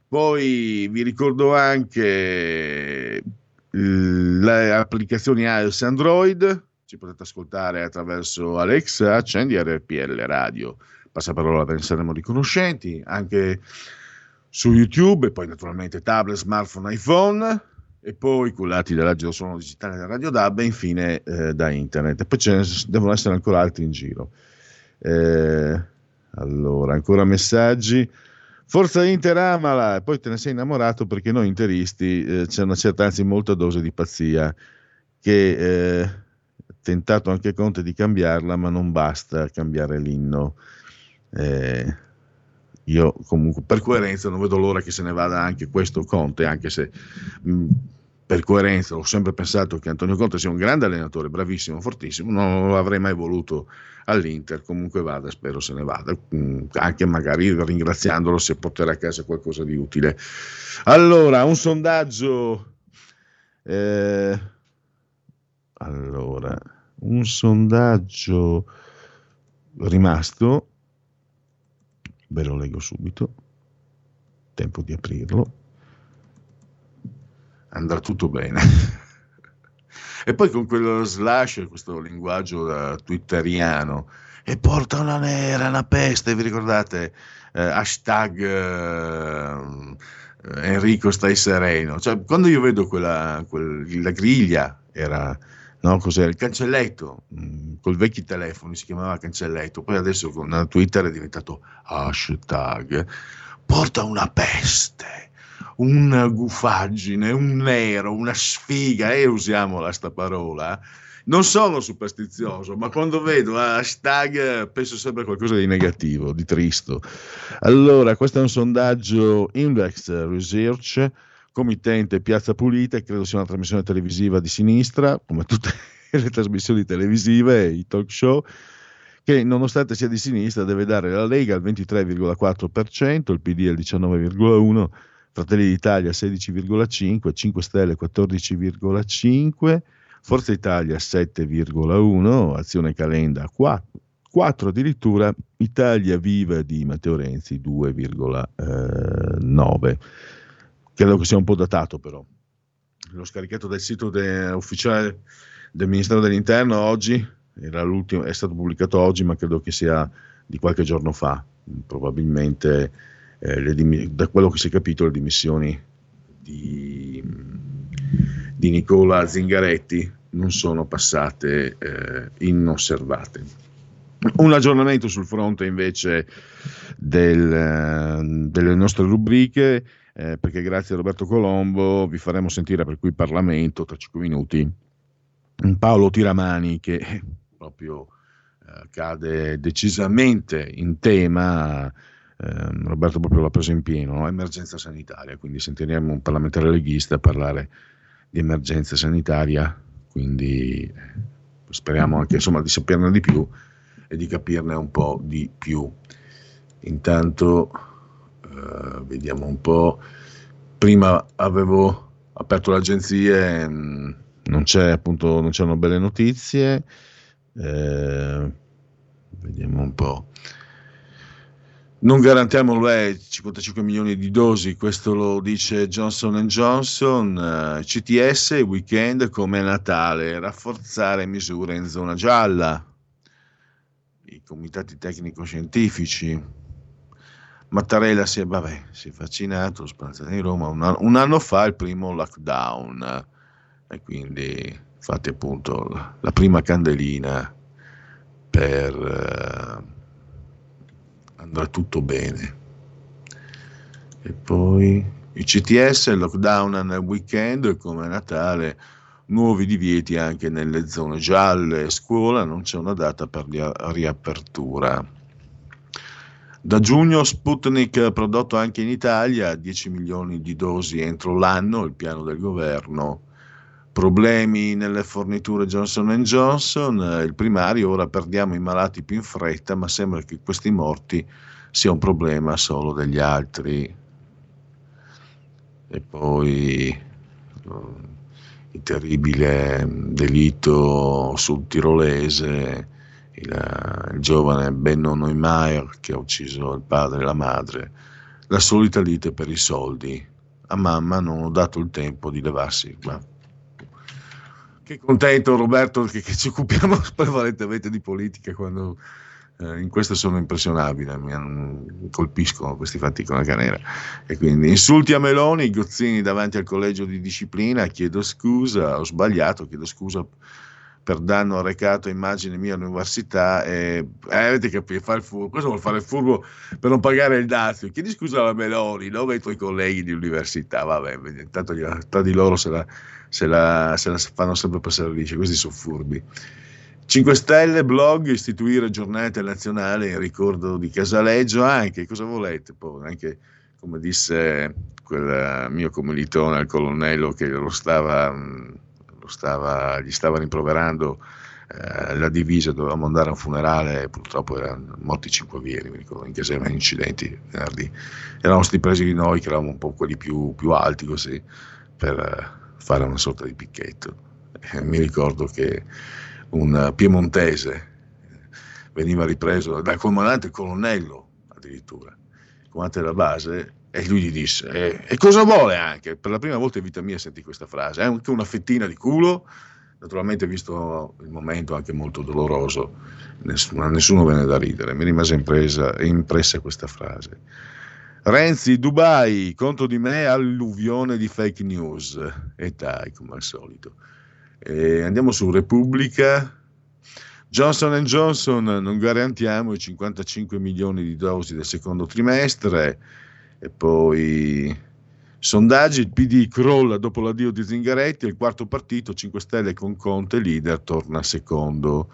Poi vi ricordo anche le applicazioni iOS Android, ci potete ascoltare attraverso Alexa, accendi RPL Radio, passaparola ve ne saremo riconoscenti, anche su YouTube e poi naturalmente tablet, smartphone, iPhone e poi cullati dall'agito suono digitale della Radio DAB e infine eh, da internet. E poi ce ne devono essere ancora altri in giro. Eh, allora, ancora messaggi. Forza Inter amala, poi te ne sei innamorato perché noi interisti eh, c'è una certa, anzi molta dose di pazzia che eh, tentato anche Conte di cambiarla, ma non basta cambiare l'inno. Eh, io comunque per coerenza non vedo l'ora che se ne vada anche questo Conte, anche se mh, per coerenza ho sempre pensato che Antonio Conte sia un grande allenatore, bravissimo, fortissimo, non l'avrei mai voluto all'Inter, comunque vada, spero se ne vada, mh, anche magari ringraziandolo se porterà a casa qualcosa di utile. Allora, un sondaggio... Eh, allora, un sondaggio rimasto, ve lo leggo subito, tempo di aprirlo, andrà tutto bene. e poi con quello slash, questo linguaggio twitteriano, e porta una nera, una peste, vi ricordate? Eh, hashtag eh, Enrico stai sereno. Cioè, quando io vedo quella, quella griglia, era no, cos'era? Il cancelletto, mh, mm, col vecchi telefoni si chiamava cancelletto, poi adesso con Twitter è diventato hashtag, porta una peste, una gufaggine, un nero, una sfiga, e usiamola sta parola, non sono superstizioso, ma quando vedo hashtag penso sempre a qualcosa di negativo, di tristo. Allora, questo è un sondaggio Index Research committente Piazza Pulita, credo sia una trasmissione televisiva di sinistra, come tutte le trasmissioni televisive e i talk show, che nonostante sia di sinistra deve dare la Lega al 23,4%, il PD al 19,1%, Fratelli d'Italia 16,5%, 5 Stelle 14,5%, Forza Italia 7,1%, Azione Calenda 4%, 4 addirittura Italia Viva di Matteo Renzi 2,9 credo che sia un po' datato però. L'ho scaricato dal sito de, ufficiale del Ministero dell'Interno oggi, è stato pubblicato oggi, ma credo che sia di qualche giorno fa. Probabilmente, eh, le, da quello che si è capito, le dimissioni di, di Nicola Zingaretti non sono passate eh, inosservate. Un aggiornamento sul fronte invece del, delle nostre rubriche, eh, perché grazie a Roberto Colombo vi faremo sentire per cui Parlamento tra 5 minuti Paolo Tiramani che proprio eh, cade decisamente in tema. Eh, Roberto proprio l'ha preso in pieno, no? emergenza sanitaria, quindi sentiremo un parlamentare leghista parlare di emergenza sanitaria, quindi eh, speriamo anche insomma, di saperne di più e di capirne un po' di più. Intanto eh, vediamo un po'. Prima avevo aperto l'agenzia, mh, mm, non c'è appunto, non c'erano belle notizie. Eh, vediamo un po'. Non garantiamo l'UE 55 milioni di dosi, questo lo dice Johnson Johnson, uh, CTS weekend come Natale, rafforzare misure in zona gialla, i comitati tecnico-scientifici. Mattarella si è, vabbè, si è vaccinato, Speranza di Roma, un anno, un anno, fa il primo lockdown e quindi fate appunto la, la prima candelina per... Uh, andrà tutto bene. E poi i CTS, il lockdown nel weekend come a Natale, nuovi divieti anche nelle zone gialle, scuola, non c'è una data per la riapertura. Da giugno Sputnik prodotto anche in Italia, 10 milioni di dosi entro l'anno, il piano del governo. Problemi nelle forniture Johnson Johnson, il primario, ora perdiamo i malati più in fretta, ma sembra che questi morti sia un problema solo degli altri. E poi il terribile delitto sul tirolese il, il giovane Benno Neumayer che ha ucciso il padre e la madre, la solita lite per i soldi. A mamma non ho dato il tempo di levarsi. Ma... Che contento Roberto che, che ci occupiamo prevalentemente di politica quando eh, in questo sono impressionabile, mi, colpiscono questi fatti con la canera. E quindi insulti a Meloni, Gozzini davanti al collegio di disciplina, chiedo scusa, ho sbagliato, chiedo scusa per danno arrecato immagine mia all'università e eh, avete capito, fa il furbo, questo vuol fare il furbo per non pagare il dazio, chiedi scusa alla Meloni, non ai tuoi colleghi di università, vabbè, intanto tra di loro se la, se la, se la fanno sempre passare liscia, questi sono furbi. 5 Stelle, blog, istituire giornata nazionale in ricordo di Casaleggio, anche, cosa volete? Poi, anche come disse quel mio commilitone, il colonnello che lo stava stava, gli stava rimproverando eh, la divisa, dovevamo andare a un funerale e purtroppo erano morti cinque vieri, mi ricordo, in caserma incidenti venerdì. Eravamo stati presi di noi che eravamo un po' quelli più, più alti così per eh, fare una sorta di picchetto. E mi ricordo che un piemontese veniva ripreso dal comandante colonnello addirittura, comandante della base, e lui gli disse, e, e, cosa vuole anche? Per la prima volta in vita mia sentì questa frase, anche una fettina di culo, naturalmente visto il momento anche molto doloroso, nessuno, nessuno venne da ridere, mi rimase impresa, impressa questa frase. Renzi, Dubai, contro di me alluvione di fake news, e dai, come al solito. E andiamo su Repubblica. Johnson Johnson, non garantiamo i 55 milioni di dosi del secondo trimestre e poi sondaggi, il PD crolla dopo l'addio di Zingaretti il quarto partito 5 Stelle con Conte leader torna secondo.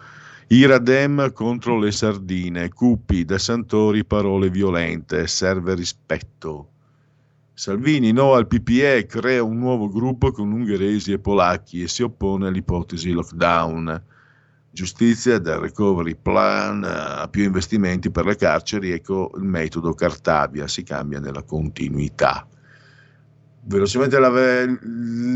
Iradem contro le sardine, Cuppi, Da Santori parole violente, serve rispetto. Salvini no al PPE, crea un nuovo gruppo con ungheresi e polacchi e si oppone all'ipotesi lockdown giustizia, del recovery plan, a più investimenti per le carceri, ecco il metodo Cartabia, si cambia nella continuità. Velocemente la,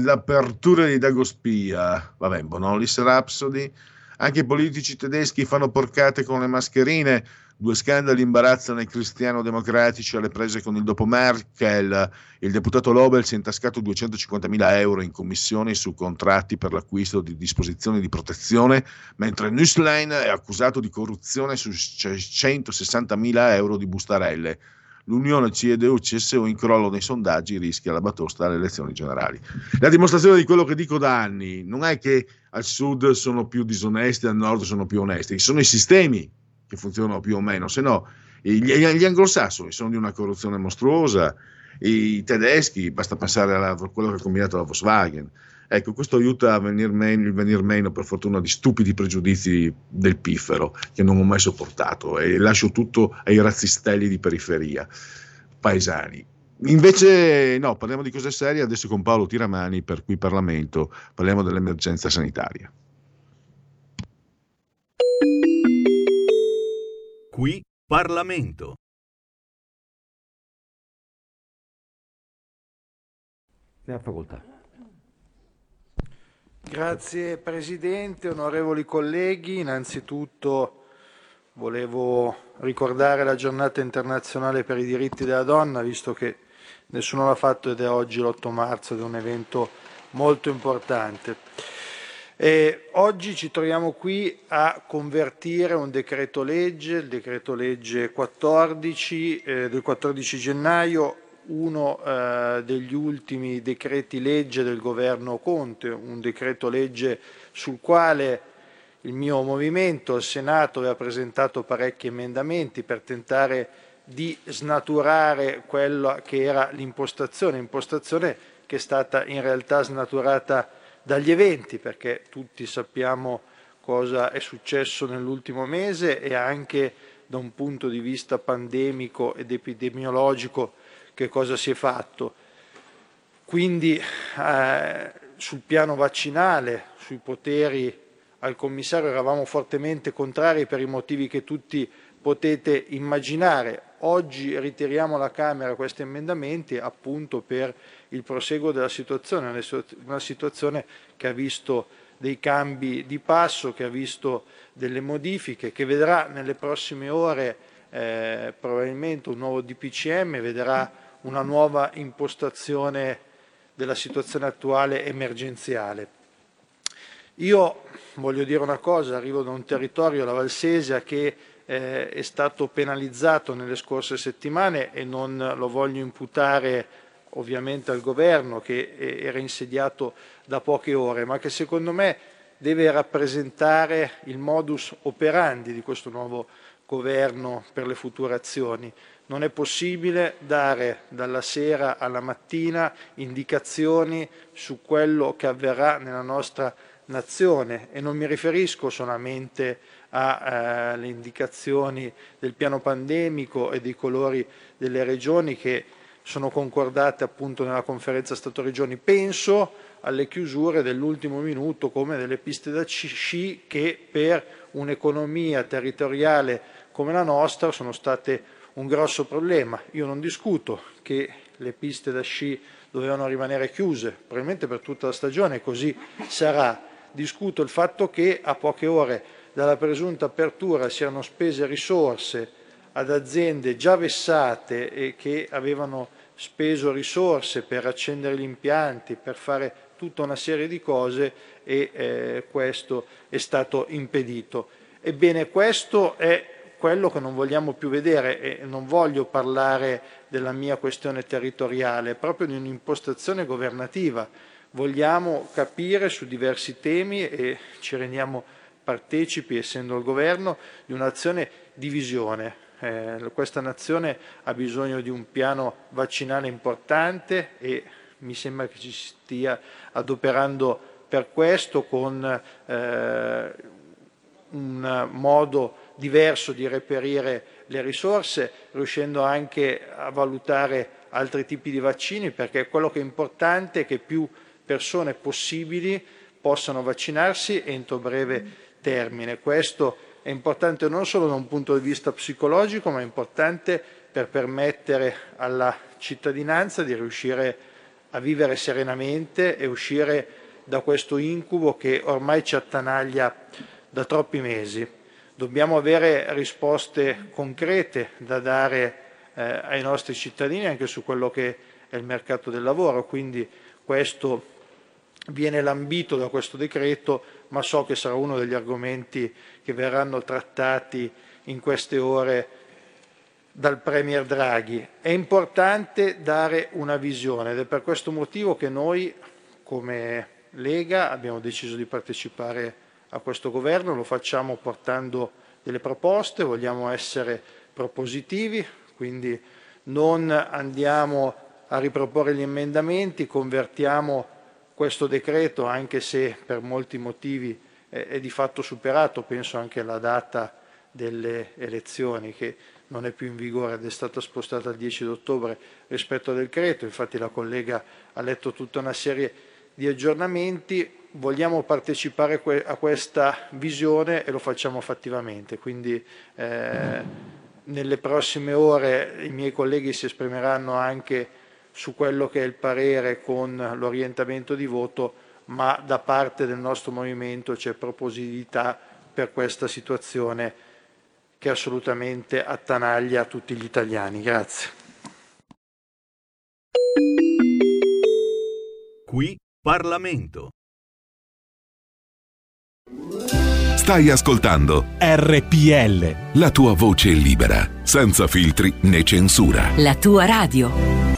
l'apertura di Dagospia, vabbè, Bonolis Rhapsody, anche i politici tedeschi fanno porcate con le mascherine, Due scandali imbarazzano i cristiano-democratici alle prese con il dopo Merkel. Il deputato Lobel si è intascato 250.000 euro in commissioni su contratti per l'acquisto di disposizioni di protezione, mentre Nüsslein è accusato di corruzione su 160.000 euro di bustarelle. L'unione CDU-CSU in crollo nei sondaggi rischia la batosta alle elezioni generali. La dimostrazione di quello che dico da anni non è che al sud sono più disonesti, al nord sono più onesti, sono i sistemi che funzionano più o meno, se no gli, gli anglosassoni sono di una corruzione mostruosa, i tedeschi, basta pensare a quello che ha combinato la Volkswagen. Ecco, questo aiuta a venire meno, il venir meno, per fortuna, di stupidi pregiudizi del piffero che non ho mai sopportato e lascio tutto ai razzistelli di periferia paesani. Invece, no, parliamo di cose serie adesso con Paolo Tiramani per qui Parlamento, parliamo dell'emergenza sanitaria. Qui Parlamento. Ne ha facoltà. Grazie Presidente, onorevoli colleghi, innanzitutto volevo ricordare la giornata internazionale per i diritti della donna, visto che nessuno l'ha fatto ed è oggi l'8 marzo ed è un evento molto importante. E oggi ci troviamo qui a convertire un decreto legge, il decreto legge 14 eh, del 14 gennaio, uno eh, degli ultimi decreti legge del governo Conte, un decreto legge sul quale il mio movimento, il Senato, aveva presentato parecchi emendamenti per tentare di snaturare quella che era l'impostazione, impostazione che è stata in realtà snaturata dagli eventi, perché tutti sappiamo cosa è successo nell'ultimo mese e anche da un punto di vista pandemico ed epidemiologico che cosa si è fatto. Quindi eh, sul piano vaccinale, sui poteri al commissario eravamo fortemente contrari per i motivi che tutti potete immaginare. Oggi ritiriamo alla Camera questi emendamenti appunto per il proseguo della situazione, una situazione che ha visto dei cambi di passo, che ha visto delle modifiche, che vedrà nelle prossime ore eh, probabilmente un nuovo DPCM, vedrà una nuova impostazione della situazione attuale emergenziale. Io voglio dire una cosa, arrivo da un territorio, la Valsesia, che eh, è stato penalizzato nelle scorse settimane e non lo voglio imputare ovviamente al governo che era insediato da poche ore, ma che secondo me deve rappresentare il modus operandi di questo nuovo governo per le future azioni. Non è possibile dare dalla sera alla mattina indicazioni su quello che avverrà nella nostra nazione e non mi riferisco solamente alle eh, indicazioni del piano pandemico e dei colori delle regioni che sono concordate appunto nella conferenza Stato-Regioni. Penso alle chiusure dell'ultimo minuto come delle piste da sci che per un'economia territoriale come la nostra sono state un grosso problema. Io non discuto che le piste da sci dovevano rimanere chiuse, probabilmente per tutta la stagione, così sarà. Discuto il fatto che a poche ore dalla presunta apertura siano spese risorse ad aziende già vessate e che avevano speso risorse per accendere gli impianti, per fare tutta una serie di cose e eh, questo è stato impedito. Ebbene, questo è quello che non vogliamo più vedere e non voglio parlare della mia questione territoriale, proprio di un'impostazione governativa. Vogliamo capire su diversi temi e ci rendiamo partecipi, essendo il governo, di un'azione di visione eh, questa nazione ha bisogno di un piano vaccinale importante e mi sembra che ci stia adoperando per questo con eh, un modo diverso di reperire le risorse, riuscendo anche a valutare altri tipi di vaccini, perché quello che è importante è che più persone possibili possano vaccinarsi entro breve termine. Questo è importante non solo da un punto di vista psicologico, ma è importante per permettere alla cittadinanza di riuscire a vivere serenamente e uscire da questo incubo che ormai ci attanaglia da troppi mesi. Dobbiamo avere risposte concrete da dare eh, ai nostri cittadini anche su quello che è il mercato del lavoro, quindi questo viene lambito da questo decreto, ma so che sarà uno degli argomenti che verranno trattati in queste ore dal Premier Draghi. È importante dare una visione ed è per questo motivo che noi come Lega abbiamo deciso di partecipare a questo governo, lo facciamo portando delle proposte, vogliamo essere propositivi, quindi non andiamo a riproporre gli emendamenti, convertiamo questo decreto anche se per molti motivi è, di fatto superato, penso anche alla data delle elezioni che non è più in vigore ed è stata spostata al 10 ottobre rispetto al decreto, infatti la collega ha letto tutta una serie di aggiornamenti, vogliamo partecipare a questa visione e lo facciamo fattivamente, quindi eh, nelle prossime ore i miei colleghi si esprimeranno anche su quello che è il parere con l'orientamento di voto, ma da parte del nostro movimento c'è propositività per questa situazione che assolutamente attanaglia tutti gli italiani. Grazie. Qui Parlamento. Stai ascoltando RPL. La tua voce libera, senza filtri né censura. La tua radio.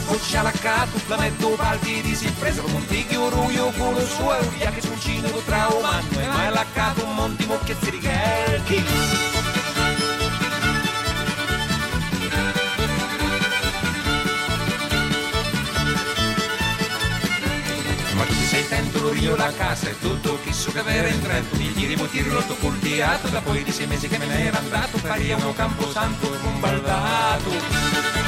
Babbo scialaccato, flametto palti di si preso come un tigio ruio con lo suo via che sul cinema traumano e mai laccato un monti mocchezzi di gherchi. Ma tu sei tento io la casa e tutto chi so che avere in Trento. Mi giri motivi l'otto cultiato da poi di sei mesi che me ne era andato. Faria uno camposanto un baldato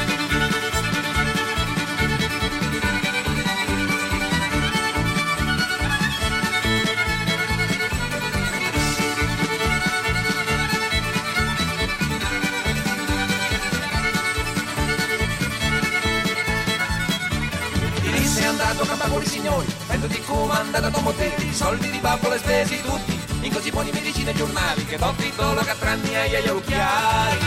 motelli, soldi di babbo spesi tutti, in così buoni medicine e giornali, che do titolo che tranni e gli occhiali.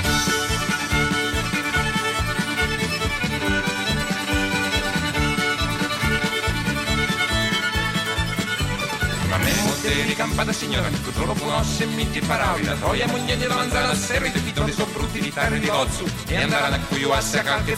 Ma me motelli campata signora, mi controllo conosce mi ti paravi, la troia moglie di la manzana, serri i titoli sono brutti di terra di gozzu, e andare a cui io a e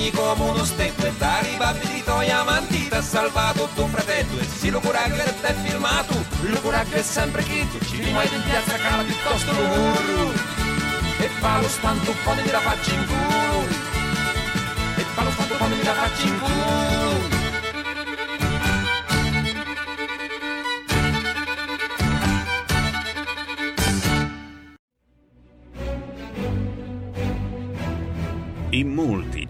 piagni come uno stecco e dari babbi di amanti ti ha salvato tuo fratello. E sì lo coraggio che ti è filmato, lo coraggio è sempre chi tu ci rimani in piazza cala piuttosto lo burro e fa lo mi la faccia in culo. E fa lo mi la faccia in culo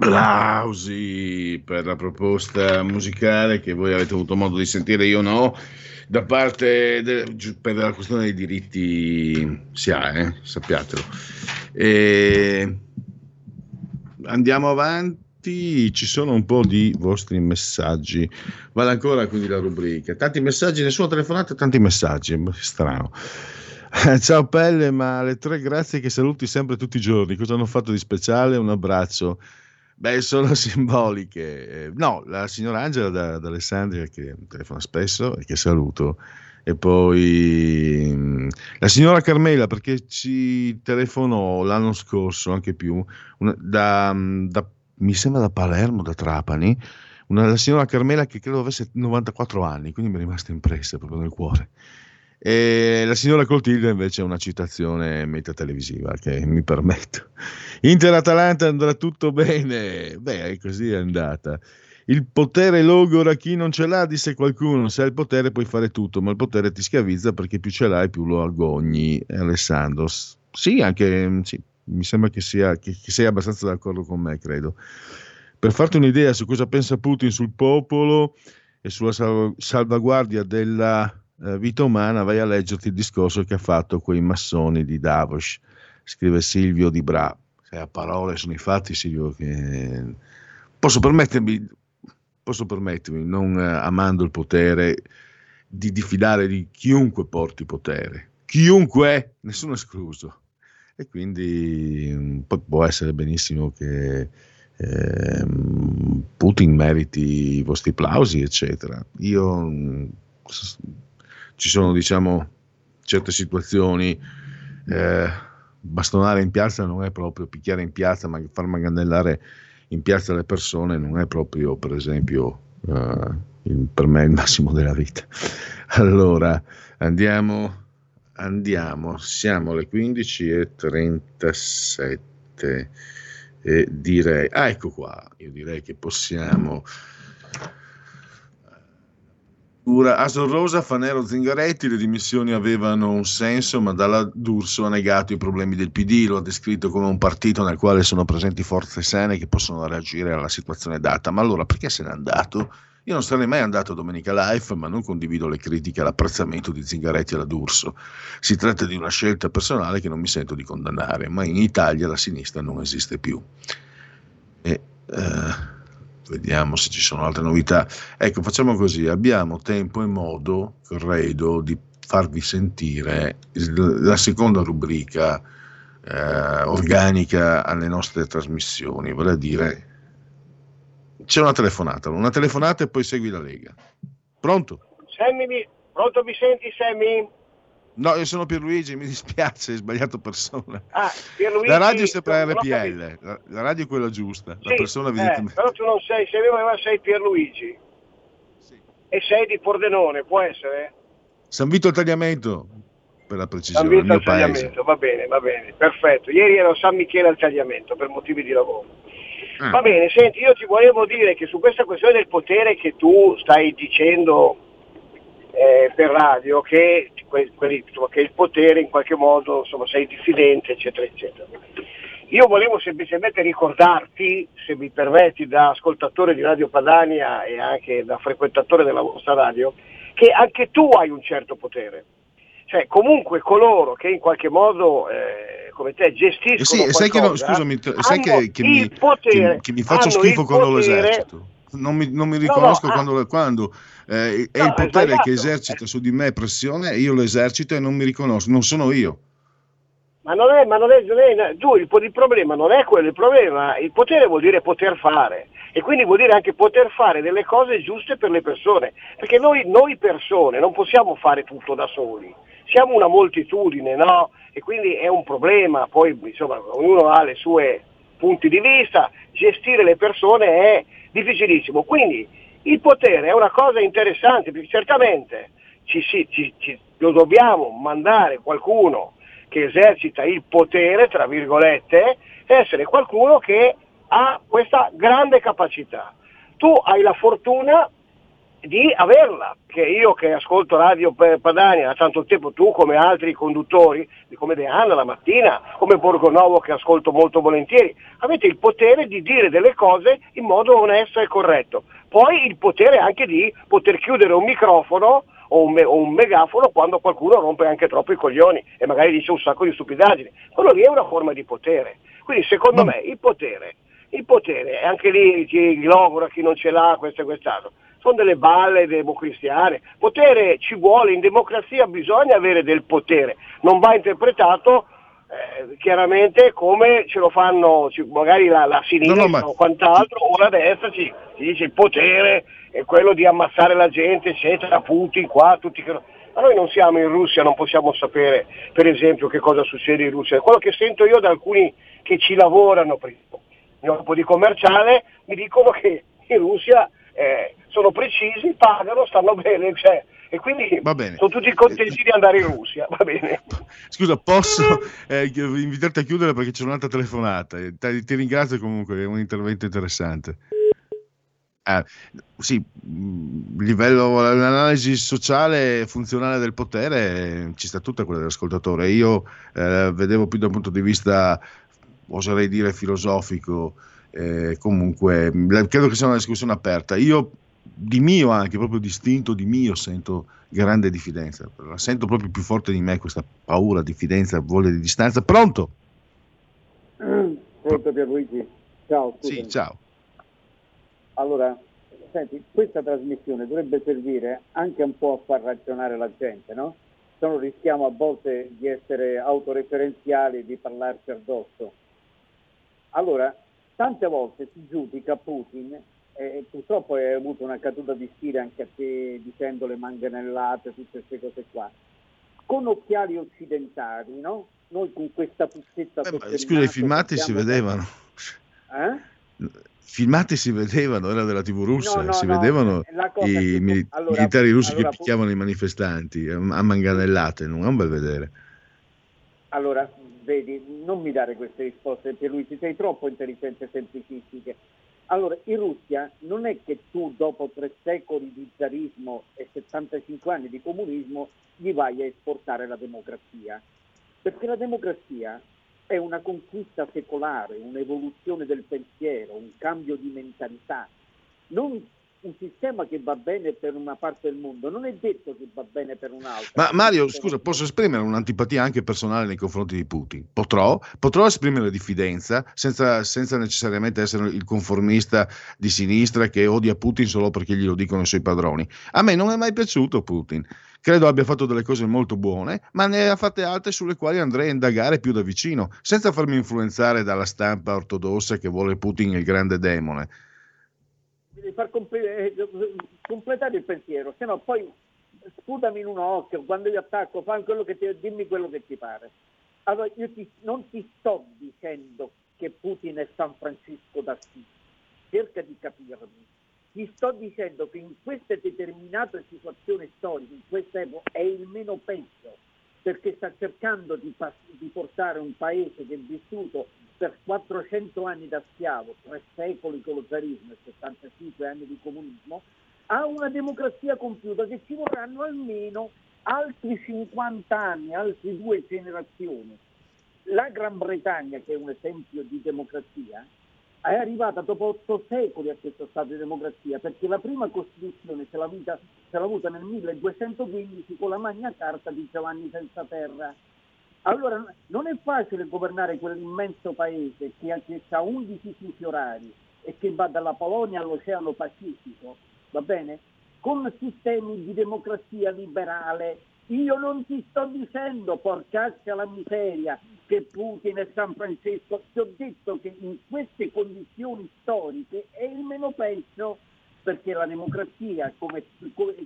applausi per la proposta musicale che voi avete avuto modo di sentire, io no, da parte de, per la questione dei diritti si ha, eh, sappiatelo. E andiamo avanti, ci sono un po' di vostri messaggi. Vale ancora quindi la rubrica. Tanti messaggi, nessuna telefonata, tanti messaggi, strano. Ciao Pelle, ma le tre grazie che saluti sempre tutti i giorni, cosa hanno fatto di speciale? Un abbraccio. Beh, sono simboliche. Eh, no, la signora Angela da, da Alessandria che telefona spesso e che saluto. E poi mm, la signora Carmela perché ci telefonò l'anno scorso, anche più, una, da, mm, da, mi sembra da Palermo, da Trapani, una, la signora Carmela che credo avesse 94 anni, quindi mi è rimasta impressa proprio nel cuore. E la signora Coltiglia invece è una citazione meta televisiva che mi permetto. Inter-Atalanta andrà tutto bene. Beh, così è andata. Il potere logora chi non ce l'ha, disse qualcuno. Se hai il potere puoi fare tutto, ma il potere ti schiavizza perché più ce l'hai più lo agogni. Alessandro. Sì, anche sì, mi sembra che, sia, che, che sei abbastanza d'accordo con me, credo. Per farti un'idea su cosa pensa Putin sul popolo e sulla salvaguardia della eh, vita umana, vai a leggerti il discorso che ha fatto quei massoni di Davos, scrive Silvio Di Bra. A parole sono i fatti, Silvio, che posso permettermi, posso permettermi non eh, amando il potere, di diffidare di chiunque porti potere. Chiunque, nessuno escluso. E quindi mm, può essere benissimo che eh, Putin meriti i vostri plausi, eccetera. Io mm, ci sono diciamo certe situazioni eh, bastonare in piazza non è proprio picchiare in piazza ma far manganellare in piazza le persone non è proprio per esempio eh, il, per me il massimo della vita. Allora andiamo andiamo. Siamo alle 15.37 e direi ah ecco qua. Io direi che possiamo Asor Rosa, Fanero, Zingaretti, le dimissioni avevano un senso, ma dalla D'Urso ha negato i problemi del PD, lo ha descritto come un partito nel quale sono presenti forze sane che possono reagire alla situazione data. Ma allora perché se n'è andato? Io non sarei mai andato a Domenica Life, ma non condivido le critiche all'apprezzamento di Zingaretti alla D'Urso. Si tratta di una scelta personale che non mi sento di condannare, ma in Italia la sinistra non esiste più. E, uh, vediamo se ci sono altre novità. Ecco, facciamo così, abbiamo tempo e modo, credo, di farvi sentire la seconda rubrica eh, organica alle nostre trasmissioni, vale a dire c'è una telefonata, una telefonata e poi segui la Lega. Pronto? Sammy, pronto mi senti Sammy? No, io sono Pierluigi, mi dispiace, hai sbagliato persona. Ah, la radio è sempre RPL, la, la, radio è quella giusta, sì, la persona evidentemente... Eh, però tu non sei, sei ma sei Pierluigi. Sì. E sei di Pordenone, può essere? San Vito al Tagliamento, per la precisione, San Vito al Tagliamento, va bene, va bene, perfetto. Ieri ero a San Michele al Tagliamento per motivi di lavoro. Ah. Va bene, senti, io ti volevo dire che su questa questione del potere che tu stai dicendo eh, per radio che, quelli, insomma, che, il potere in qualche modo insomma, sei diffidente, eccetera, eccetera. Io volevo semplicemente ricordarti, se mi permetti, da ascoltatore di Radio Padania e anche da frequentatore della vostra radio, che anche tu hai un certo potere. Cioè, comunque coloro che in qualche modo, eh, come te, gestiscono eh sì, sai che no, scusami, sai che, che, mi, potere, che, che, mi, faccio schifo quando lo esercito? Non mi, non mi riconosco no, no, quando, ah, quando eh, è no, il potere che esercita su di me pressione, io lo esercito e non mi riconosco, non sono io. Ma non è, ma non è, non è tu, il, il, problema non è quello, il problema, il potere vuol dire poter fare e quindi vuol dire anche poter fare delle cose giuste per le persone, perché noi, noi persone non possiamo fare tutto da soli, siamo una moltitudine, no? E quindi è un problema, poi insomma ognuno ha le sue punti di vista, gestire le persone è difficilissimo, quindi il potere è una cosa interessante, perché certamente ci, ci, ci, lo dobbiamo mandare qualcuno che esercita il potere, tra virgolette, essere qualcuno che ha questa grande capacità. Tu hai la fortuna di averla, che io che ascolto Radio Padania da tanto tempo, tu come altri conduttori, come De Anna la mattina, come Borgonovo che ascolto molto volentieri, avete il potere di dire delle cose in modo onesto e corretto. Poi il potere anche di poter chiudere un microfono o un, me- o un megafono quando qualcuno rompe anche troppo i coglioni e magari dice un sacco di stupidaggini. Quello lì è una forma di potere. Quindi secondo me il potere, il potere, e anche lì chi logora, chi non ce l'ha, questo e quest'altro, sono delle balle democristiane. Potere ci vuole, in democrazia bisogna avere del potere, non va interpretato eh, chiaramente come ce lo fanno magari la, la sinistra No, no, ma- o quant'altro, o la destra ci, ci dice il potere è quello di ammazzare la gente, eccetera, Putin qua, tutti che... Ma noi non siamo in Russia, non possiamo sapere per esempio che cosa succede in Russia. Quello che sento io da alcuni che ci lavorano, per esempio, mi occupo di commerciale, mi dicono che in Russia eh, sono precisi, pagano, stanno bene, cioè, e quindi sono tutti contenti di andare in Russia, va bene. Scusa, posso eh, invitarti a chiudere perché c'è un'altra telefonata. Eh, Ti, ti ringrazio comunque, è un intervento interessante. Ah, sì, mh, livello, l'analisi sociale e funzionale del potere eh, ci sta tutta quella dell'ascoltatore. Io eh, vedevo più da un punto di vista, oserei dire, filosofico. Eh, comunque, credo che sia una discussione aperta. Io di mio anche, proprio distinto di mio, sento grande diffidenza. La sento proprio più forte di me questa paura, diffidenza, voglia di distanza. Pronto? Pronto Pierluigi? Ciao, scusami. Sì, ciao. Allora, senti, questa trasmissione dovrebbe servire anche un po' a far ragionare la gente, no? Se no rischiamo a volte di essere autoreferenziali e di parlarci addosso. Allora, tante volte si giudica Putin e purtroppo hai avuto una caduta di stile anche a te dicendo le manganellate, tutte queste cose qua. Con occhiali occidentali, no? Noi con questa puzzetta Eh, Scusa, i filmati si vedevano. Eh? Filmati si vedevano, era della TV russa, No, no, si no, vedevano cosa i mili- allora- militari russi allora, che picchiavano i manifestanti a a manganellate, non è un bel vedere. Allora, vedi, non mi dare queste risposte Pierluigi, sei troppo intelligente e semplicistiche. Allora, in Russia non è che tu dopo tre secoli di zarismo e 75 anni di comunismo gli vai a esportare la democrazia, perché la democrazia è una conquista secolare, un'evoluzione del pensiero, un cambio di mentalità. Non un sistema che va bene per una parte del mondo, non è detto che va bene per un'altra. Ma Mario, scusa, posso esprimere un'antipatia anche personale nei confronti di Putin? Potrò, potrò esprimere diffidenza senza, senza necessariamente essere il conformista di sinistra che odia Putin solo perché glielo dicono i suoi padroni. A me non è mai piaciuto Putin. Credo abbia fatto delle cose molto buone, ma ne ha fatte altre sulle quali andrei a indagare più da vicino, senza farmi influenzare dalla stampa ortodossa che vuole Putin il grande demone. Devi far comple- eh, completare il pensiero, se no poi sputami in un occhio, quando io attacco, quello ti, dimmi quello che ti pare. Allora, io ti- non ti sto dicendo che Putin è San Francisco d'Assisi, cerca di capirmi. Ti sto dicendo che in queste determinate situazioni storiche, in questa epoca, è il meno peggio, perché sta cercando di, pas- di portare un paese che è vissuto per 400 anni da schiavo, tre secoli con lo zarismo e 75 anni di comunismo, a una democrazia compiuta che ci vorranno almeno altri 50 anni, altre due generazioni. La Gran Bretagna, che è un esempio di democrazia, è arrivata dopo otto secoli a questo stato di democrazia, perché la prima Costituzione ce l'ha, avuta, ce l'ha avuta nel 1215 con la Magna Carta di Giovanni Senza Terra. Allora non è facile governare quell'immenso paese che ha, che ha 11 fusi orari e che va dalla Polonia all'Oceano Pacifico, va bene? Con sistemi di democrazia liberale. Io non ti sto dicendo, porcaccia la miseria, che Putin è San Francisco, ti ho detto che in queste condizioni storiche è il meno peggio, perché la democrazia, come,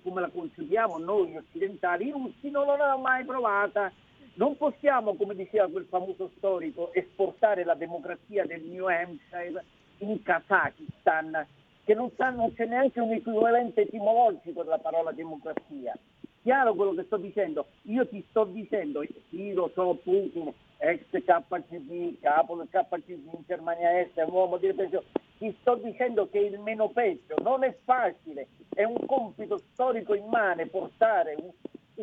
come la concepiamo noi occidentali, i russi non l'hanno mai provata. Non possiamo, come diceva quel famoso storico, esportare la democrazia del New Hampshire in Kazakistan, che non, sa, non c'è neanche un equivalente etimologico della parola democrazia. chiaro quello che sto dicendo? Io ti sto dicendo, sì lo so, Putin, ex KGB, capo del KGB in Germania Est, è un uomo di repressione, ti sto dicendo che il meno peggio non è facile, è un compito storico immane portare un,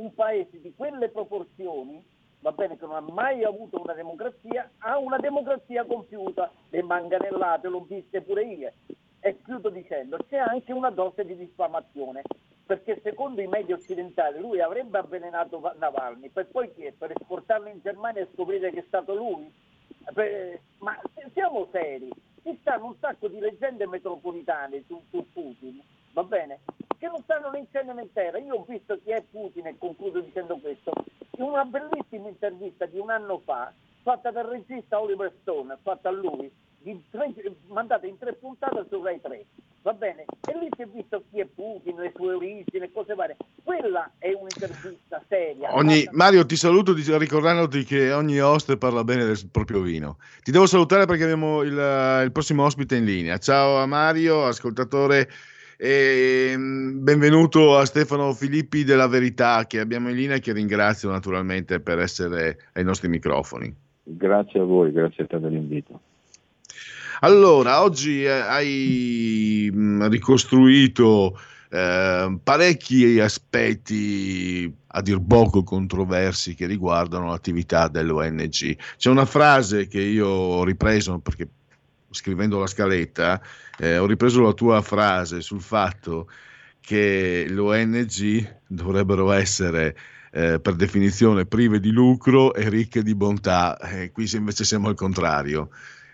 un paese di quelle proporzioni va bene, che non ha mai avuto una democrazia, a una democrazia compiuta. Le manganellate l'ho viste pure io. E chiudo dicendo, c'è anche una dose di diffamazione, perché secondo i media occidentali lui avrebbe avvelenato Navalny, per poi che? Per esportarlo in Germania e scoprire che è stato lui? Ma siamo seri, ci stanno un sacco di leggende metropolitane su, su Putin, va bene? Che non stanno in né in terra. Io ho visto chi è Putin e concludo dicendo questo. In una bellissima intervista di un anno fa, fatta dal regista Oliver Stone, fatta a lui, tre, mandata in tre puntate su Rai 3. Va bene? E lì si è visto chi è Putin, le sue origini, cose varie. Quella è un'intervista seria. Ogni, Mario, ti saluto ricordandoti che ogni host parla bene del proprio vino. Ti devo salutare perché abbiamo il, il prossimo ospite in linea. Ciao a Mario, ascoltatore. E benvenuto a Stefano Filippi della Verità che abbiamo in linea e che ringrazio naturalmente per essere ai nostri microfoni. Grazie a voi, grazie a te dell'invito. Allora, oggi eh, hai mh, ricostruito eh, parecchi aspetti a dir poco controversi che riguardano l'attività dell'ONG. C'è una frase che io ho ripreso perché scrivendo la scaletta eh, ho ripreso la tua frase sul fatto che le ONG dovrebbero essere eh, per definizione prive di lucro e ricche di bontà, eh, qui invece siamo al contrario.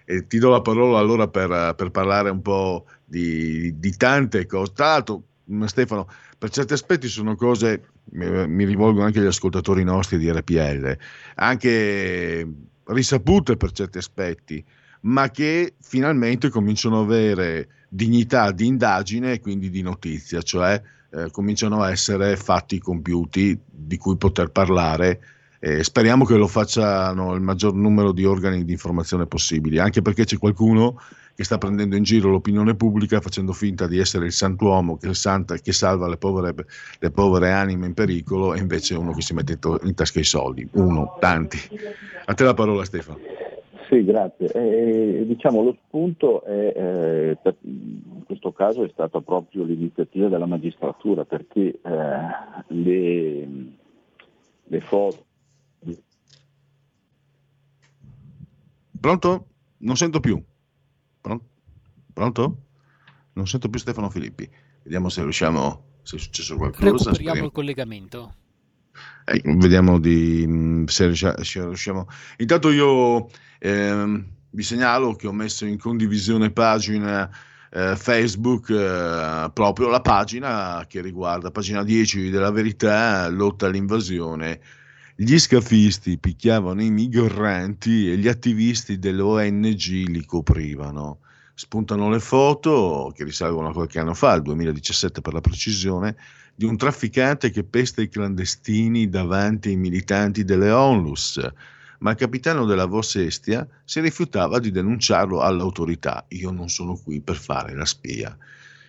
E ti do la parola allora per, per parlare un po' di, di tante cose. Tra l'altro, Stefano, per certi aspetti sono cose, mi rivolgo anche agli ascoltatori nostri di RPL, anche risapute per certi aspetti, ma che finalmente cominciano ad avere dignità di indagine e quindi di notizia, cioè eh, cominciano a essere fatti compiuti di cui poter parlare eh, speriamo che lo facciano il maggior numero di organi di informazione possibili, anche perché c'è qualcuno che sta prendendo in giro l'opinione pubblica facendo finta di essere il santuomo che, santa, che salva le povere, le povere, anime in pericolo e invece uno che si mette in tasca i soldi. Uno, tanti. A te la parola Stefano. Sì, grazie. Eh, diciamo lo spunto è, eh, per, in questo caso è stata proprio l'iniziativa della magistratura perché eh, le, le foto Pronto? Non sento più. Pronto? Non sento più Stefano Filippi. Vediamo se riusciamo, se è successo qualcosa. Recuperiamo Speriamo. il collegamento. Eh, vediamo di, mm, se riusciamo. Intanto io eh, vi segnalo che ho messo in condivisione pagina eh, Facebook eh, proprio la pagina che riguarda pagina 10 della verità, lotta all'invasione gli scafisti picchiavano i migranti e gli attivisti dell'ONG li coprivano. Spuntano le foto che risalgono a qualche anno fa, al 2017 per la precisione, di un trafficante che pesta i clandestini davanti ai militanti delle ONLUS, ma il capitano della Vosestia si rifiutava di denunciarlo all'autorità. Io non sono qui per fare la spia.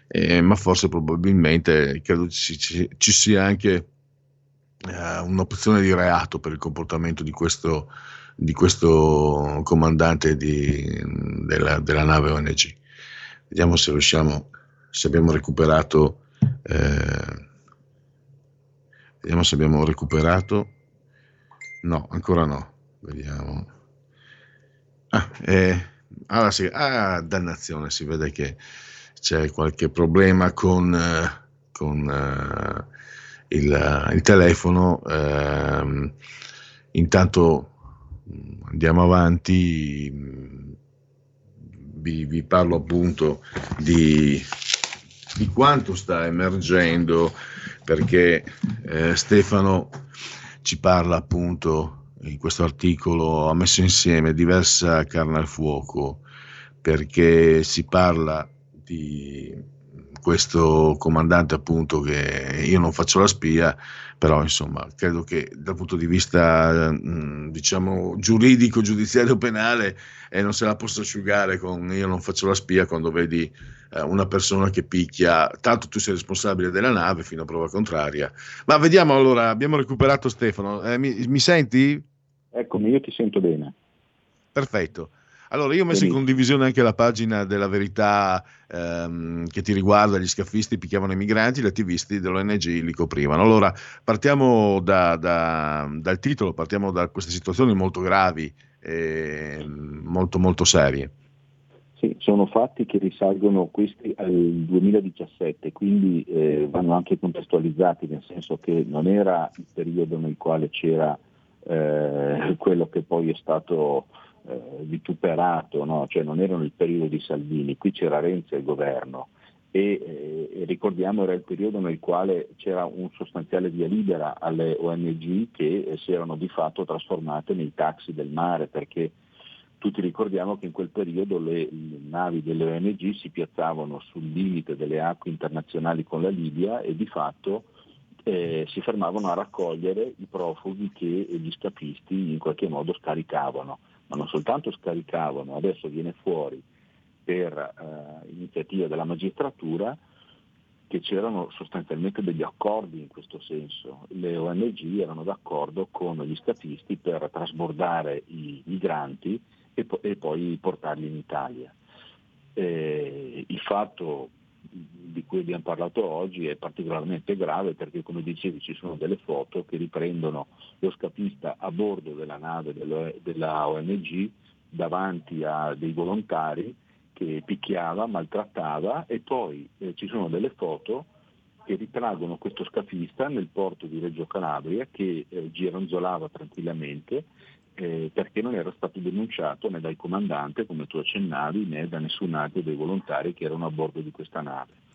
Eh, ma forse probabilmente credo ci, ci, ci sia anche eh, un'opzione di reato per il comportamento di questo, di questo comandante di, della, della, nave ONG. Vediamo se riusciamo, se abbiamo recuperato. Eh, vediamo se abbiamo recuperato. No, ancora no. Vediamo. Ah, eh, ah, sì, ah, dannazione, si vede che c'è qualche problema con, eh, con eh, il, il telefono. Ehm, intanto mm, andiamo avanti, mm, vi, vi parlo appunto di, di, quanto sta emergendo perché eh, Stefano ci parla appunto in questo articolo, ha messo insieme diversa carne al fuoco perché si parla di questo comandante appunto che io non faccio la spia, però insomma credo che dal punto di vista diciamo giuridico, giudiziario, penale eh, non se la possa asciugare con io non faccio la spia quando vedi eh, una persona che picchia, tanto tu sei responsabile della nave fino a prova contraria. Ma vediamo allora, abbiamo recuperato Stefano, eh, mi, mi, senti? Eccomi, io ti sento bene. Perfetto. Allora, io ho messo in condivisione anche la pagina della verità ehm, che ti riguarda, gli scafisti picchiavano i migranti, gli attivisti dell'ONG li coprivano. Allora, partiamo da, da, dal titolo, partiamo da queste situazioni molto gravi, e molto molto serie. Sì, sono fatti che risalgono questi al 2017, quindi eh, vanno anche contestualizzati, nel senso che non era il periodo nel quale c'era eh, quello che poi è stato eh, vituperato, no? cioè non erano il periodo di Salvini, qui c'era Renzi al governo e, eh, ricordiamo era il periodo nel quale c'era un sostanziale via libera alle ONG che si erano di fatto trasformate nei taxi del mare perché tutti ricordiamo che in quel periodo le, navi delle ONG si piazzavano sul limite delle acque internazionali con la Libia e di fatto eh, si fermavano a raccogliere i profughi che gli scapisti in qualche modo scaricavano ma non soltanto scaricavano, adesso viene fuori per eh, iniziativa della magistratura che c'erano sostanzialmente degli accordi in questo senso. Le ONG erano d'accordo con gli scafisti per trasbordare i migranti e, po- e poi portarli in Italia. Eh, il fatto di cui abbiamo parlato oggi è particolarmente grave perché come dicevi ci sono delle foto che riprendono lo scapista a bordo della nave della ONG davanti a dei volontari che picchiava, maltrattava e poi eh, ci sono delle foto che ritraggono questo scafista nel porto di Reggio Calabria che eh, gironzolava tranquillamente eh, perché non era stato denunciato né dal comandante, come tu accennavi, né da nessun altro dei volontari che erano a bordo di questa nave.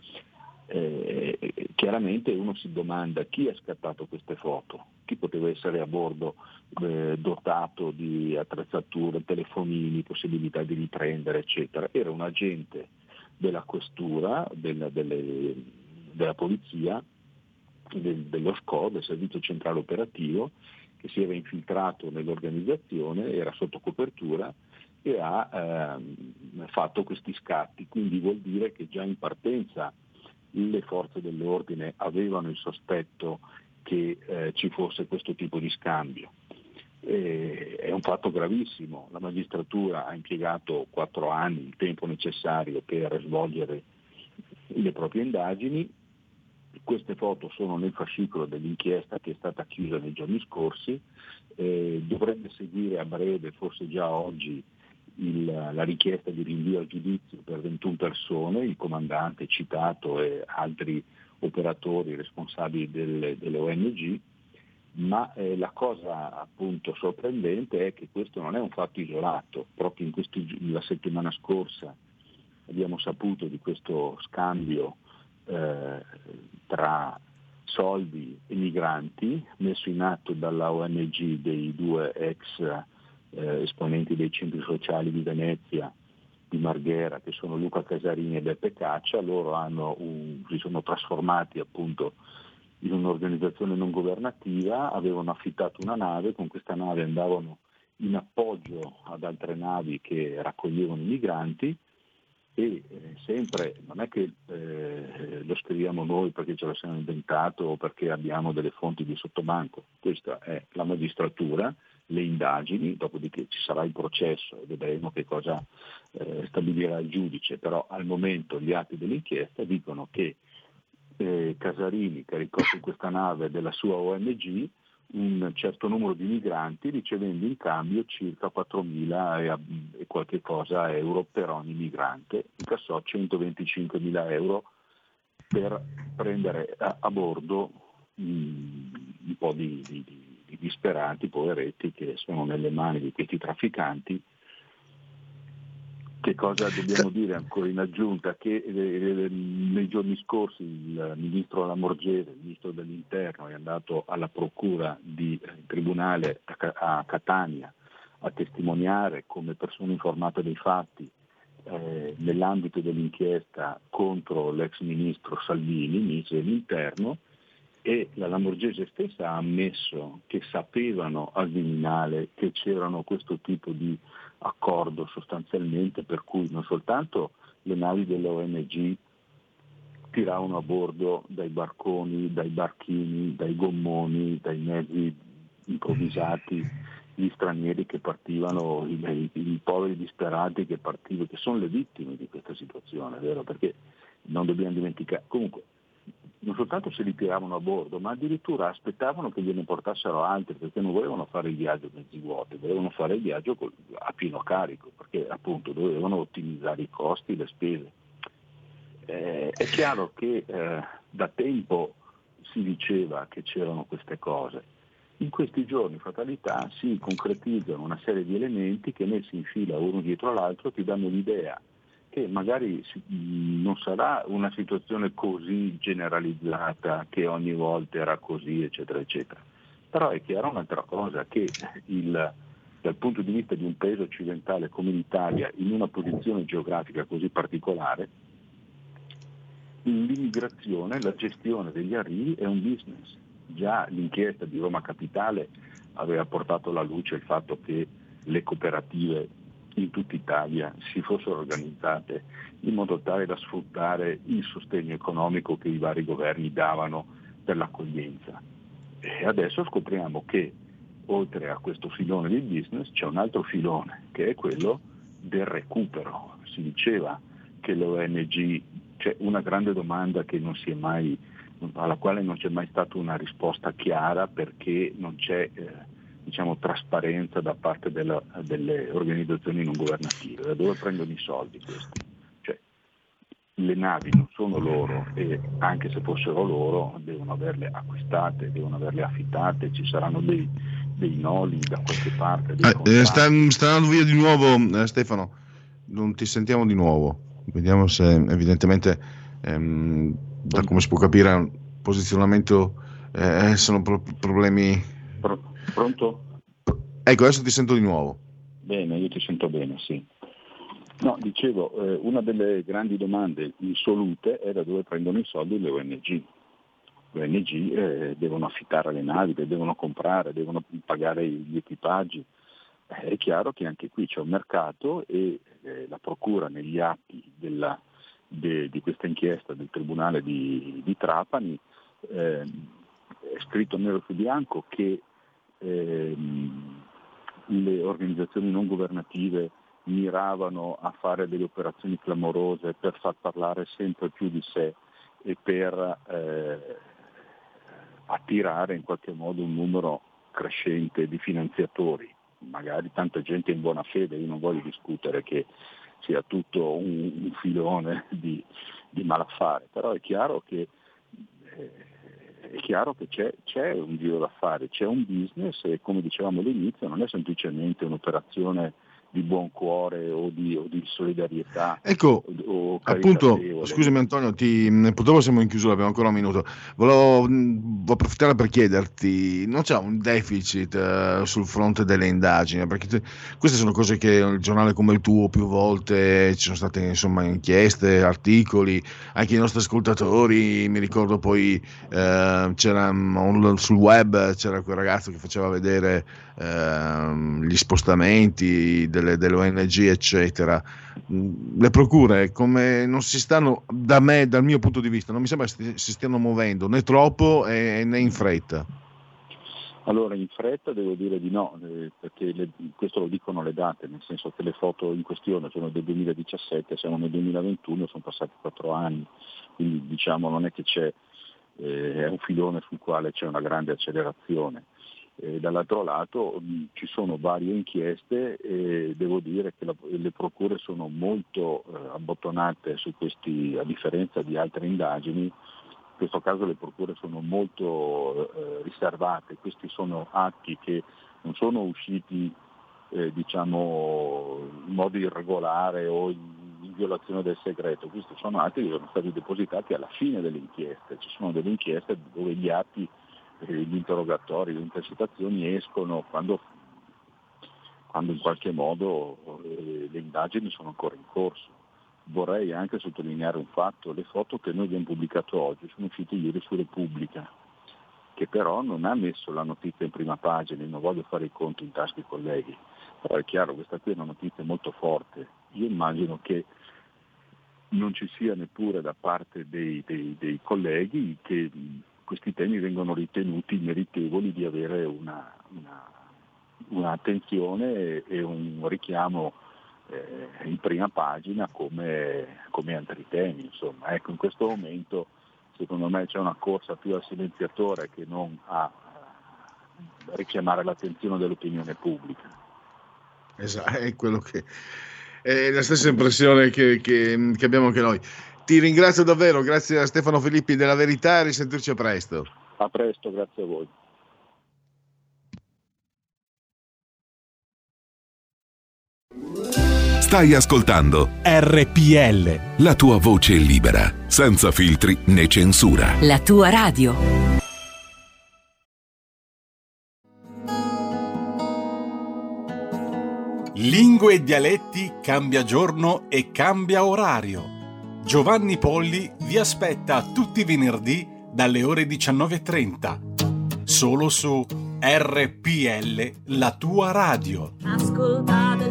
Eh, chiaramente uno si domanda chi ha scattato queste foto, chi poteva essere a bordo eh, dotato di attrezzature, telefonini, possibilità di riprendere, eccetera. Era un agente della questura, della, delle, della polizia, del, dello SCO, del Servizio Centrale Operativo, che si era infiltrato nell'organizzazione, era sotto copertura e ha ehm, fatto questi scatti. Quindi vuol dire che già in partenza le forze dell'ordine avevano il sospetto che eh, ci fosse questo tipo di scambio. E, è un fatto gravissimo, la magistratura ha impiegato quattro anni, il tempo necessario per svolgere le proprie indagini, queste foto sono nel fascicolo dell'inchiesta che è stata chiusa nei giorni scorsi, eh, dovrebbe seguire a breve, forse già oggi, il, la richiesta di rinvio a giudizio per 21 persone, il comandante citato e altri operatori responsabili delle, delle ONG, ma eh, la cosa appunto sorprendente è che questo non è un fatto isolato, proprio questi, la settimana scorsa abbiamo saputo di questo scambio eh, tra soldi e migranti messo in atto dalla ONG dei due ex eh, esponenti dei centri sociali di Venezia, di Marghera, che sono Luca Casarini e Beppe Caccia, loro un, si sono trasformati appunto in un'organizzazione non governativa, avevano affittato una nave, con questa nave andavano in appoggio ad altre navi che raccoglievano i migranti e eh, sempre non è che eh, lo scriviamo noi perché ce lo siamo inventato o perché abbiamo delle fonti di sottobanco, questa è la magistratura, le indagini, dopodiché ci sarà il processo e vedremo che cosa eh, stabilirà il giudice, però al momento gli atti dell'inchiesta dicono che eh, Casarini caricò su questa nave della sua ONG un certo numero di migranti ricevendo in cambio circa 4.000 e, qualche cosa euro per ogni migrante, incassò 125.000 euro per prendere a, a bordo un, un po' di, di, di disperati, poveretti che sono nelle mani di questi trafficanti che cosa dobbiamo dire ancora in aggiunta? Che eh, nei giorni scorsi il ministro Lamorgese, il ministro dell'Interno, è andato alla procura di eh, tribunale a Catania a testimoniare come persona informata dei fatti eh, nell'ambito dell'inchiesta contro l'ex ministro Salvini, ministro dell'Interno, e la Lamorgese stessa ha ammesso che sapevano al Viminale che c'erano questo tipo di accordo sostanzialmente per cui non soltanto le navi delle ONG tiravano a bordo dai barconi, dai barchini, dai gommoni, dai mezzi improvvisati, gli stranieri che partivano, i, i, i poveri disperati che partivano, che sono le vittime di questa situazione, vero? Perché non dobbiamo dimenticare, comunque non soltanto se li tiravano a bordo, ma addirittura aspettavano che gliene portassero altri, perché non volevano fare il viaggio mezzi vuoti, volevano fare il viaggio a pieno carico, perché appunto dovevano ottimizzare i costi, le spese. Eh, è chiaro che eh, da tempo si diceva che c'erano queste cose. In questi giorni, fatalità, si concretizzano una serie di elementi che messi in fila uno dietro l'altro ti danno l'idea che magari non sarà una situazione così generalizzata che ogni volta era così, eccetera, eccetera. Però è chiaro un'altra cosa, che il, dal punto di vista di un paese occidentale come l'Italia, in una posizione geografica così particolare, l'immigrazione, la gestione degli arrivi è un business. Già l'inchiesta di Roma Capitale aveva portato alla luce il fatto che le cooperative in tutta Italia si fossero organizzate in modo tale da sfruttare il sostegno economico che i vari governi davano per l'accoglienza. E adesso scopriamo che oltre a questo filone di business c'è un altro filone che è quello del recupero. Si diceva che le ONG, c'è una grande domanda mai, alla quale non c'è mai stata una risposta chiara perché non c'è eh, diciamo, trasparenza da parte della, delle organizzazioni non governative. Da dove prendono i soldi questi? Cioè, le navi non sono loro e anche se fossero loro devono averle acquistate, devono averle affittate, ci saranno dei, dei noli da qualche parte. Eh, eh, sta, sta andando via di nuovo eh, Stefano, non ti sentiamo di nuovo, vediamo se evidentemente ehm, da come si può capire posizionamento eh, sono pro- problemi Pronto? Ecco, adesso ti sento di nuovo. Bene, io ti sento bene, sì. No, dicevo, eh, una delle grandi domande insolute è da dove prendono i soldi le ONG. Le ONG eh, devono affittare le navi, le devono comprare, devono pagare gli equipaggi. Eh, è chiaro che anche qui c'è un mercato e eh, la Procura negli atti della, de, di questa inchiesta del Tribunale di, di Trapani eh, è scritto nero su bianco che ehm, le organizzazioni non governative miravano a fare delle operazioni clamorose per far parlare sempre più di sé e per eh, attirare in qualche modo un numero crescente di finanziatori, magari tanta gente in buona fede, io non voglio discutere che sia tutto un, un filone di, di malaffare, però è chiaro che eh, è chiaro che c'è, c'è un giro da fare, c'è un business e come dicevamo all'inizio non è semplicemente un'operazione di buon cuore o di, o di solidarietà. Ecco, o, appunto, scusami Antonio, ti, purtroppo siamo in chiusura, abbiamo ancora un minuto. Volevo, approfittare per chiederti, non c'è un deficit uh, sul fronte delle indagini? Perché te, queste sono cose che il giornale come il tuo più volte ci sono state insomma inchieste, articoli, anche i nostri ascoltatori, mi ricordo poi uh, c'era un, sul web c'era quel ragazzo che faceva vedere uh, gli spostamenti del delle, delle ONG, eccetera. Mm, le procure, come non si stanno, da me, dal mio punto di vista, non mi sembra si stiano muovendo né troppo eh, né in fretta. Allora, in fretta devo dire di no, eh, perché le, questo lo dicono le date, nel senso che le foto in questione sono del 2017, siamo nel 2021, sono passati quattro anni, quindi diciamo non è che c'è, eh, è un filone sul quale c'è una grande accelerazione. E dall'altro lato mh, ci sono varie inchieste e devo dire che la, le procure sono molto eh, abbottonate su questi, a differenza di altre indagini, in questo caso le procure sono molto eh, riservate, questi sono atti che non sono usciti eh, diciamo, in modo irregolare o in, in violazione del segreto, questi sono atti che sono stati depositati alla fine delle inchieste, ci sono delle inchieste dove gli atti gli interrogatori, le intercettazioni escono quando, quando in qualche modo eh, le indagini sono ancora in corso. Vorrei anche sottolineare un fatto, le foto che noi abbiamo pubblicato oggi sono uscite ieri su Repubblica, che però non ha messo la notizia in prima pagina, non voglio fare i conti in tasca ai colleghi, però è chiaro, questa qui è una notizia molto forte. Io immagino che non ci sia neppure da parte dei, dei, dei colleghi che questi temi vengono ritenuti meritevoli di avere una, una, un'attenzione e un richiamo eh, in prima pagina come, come altri temi. Insomma. Ecco, in questo momento secondo me c'è una corsa più al silenziatore che non a richiamare l'attenzione dell'opinione pubblica. Esatto, è quello che è la stessa impressione che, che, che abbiamo anche noi. Ti ringrazio davvero, grazie a Stefano Filippi della Verità e risentirci a presto. A presto, grazie a voi. Stai ascoltando RPL. La tua voce libera, senza filtri né censura. La tua radio. Lingue e dialetti cambia giorno e cambia orario. Giovanni Polli vi aspetta tutti i venerdì dalle ore 19.30. Solo su RPL, la tua radio. Ascoltate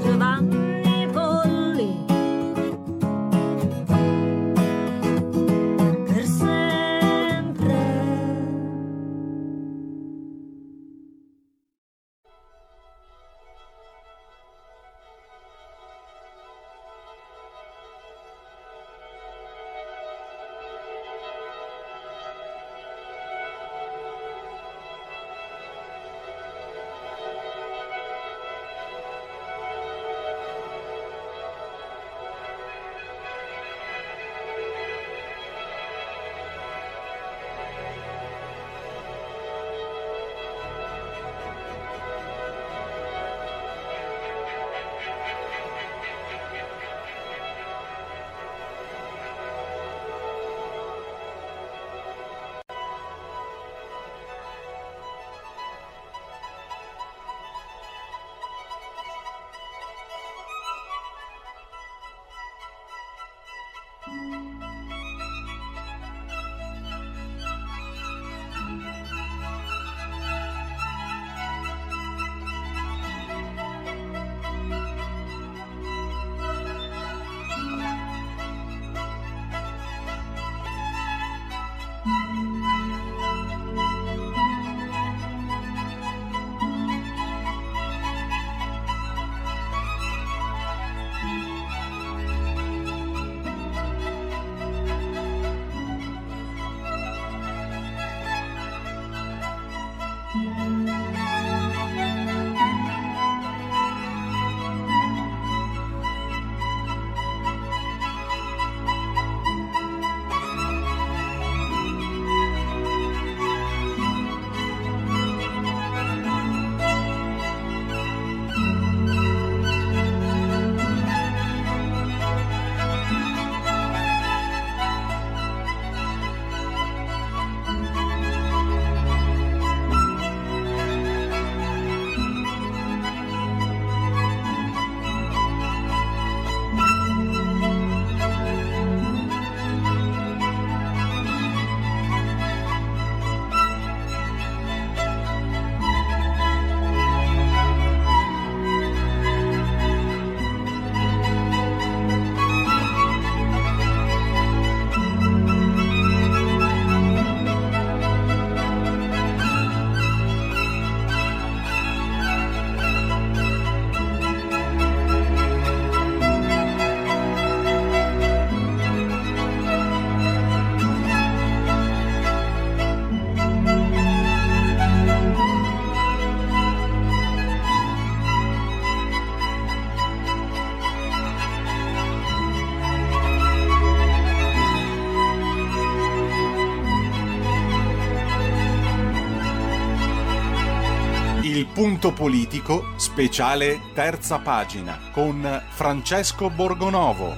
punto politico, speciale terza pagina, con Francesco Borgonovo.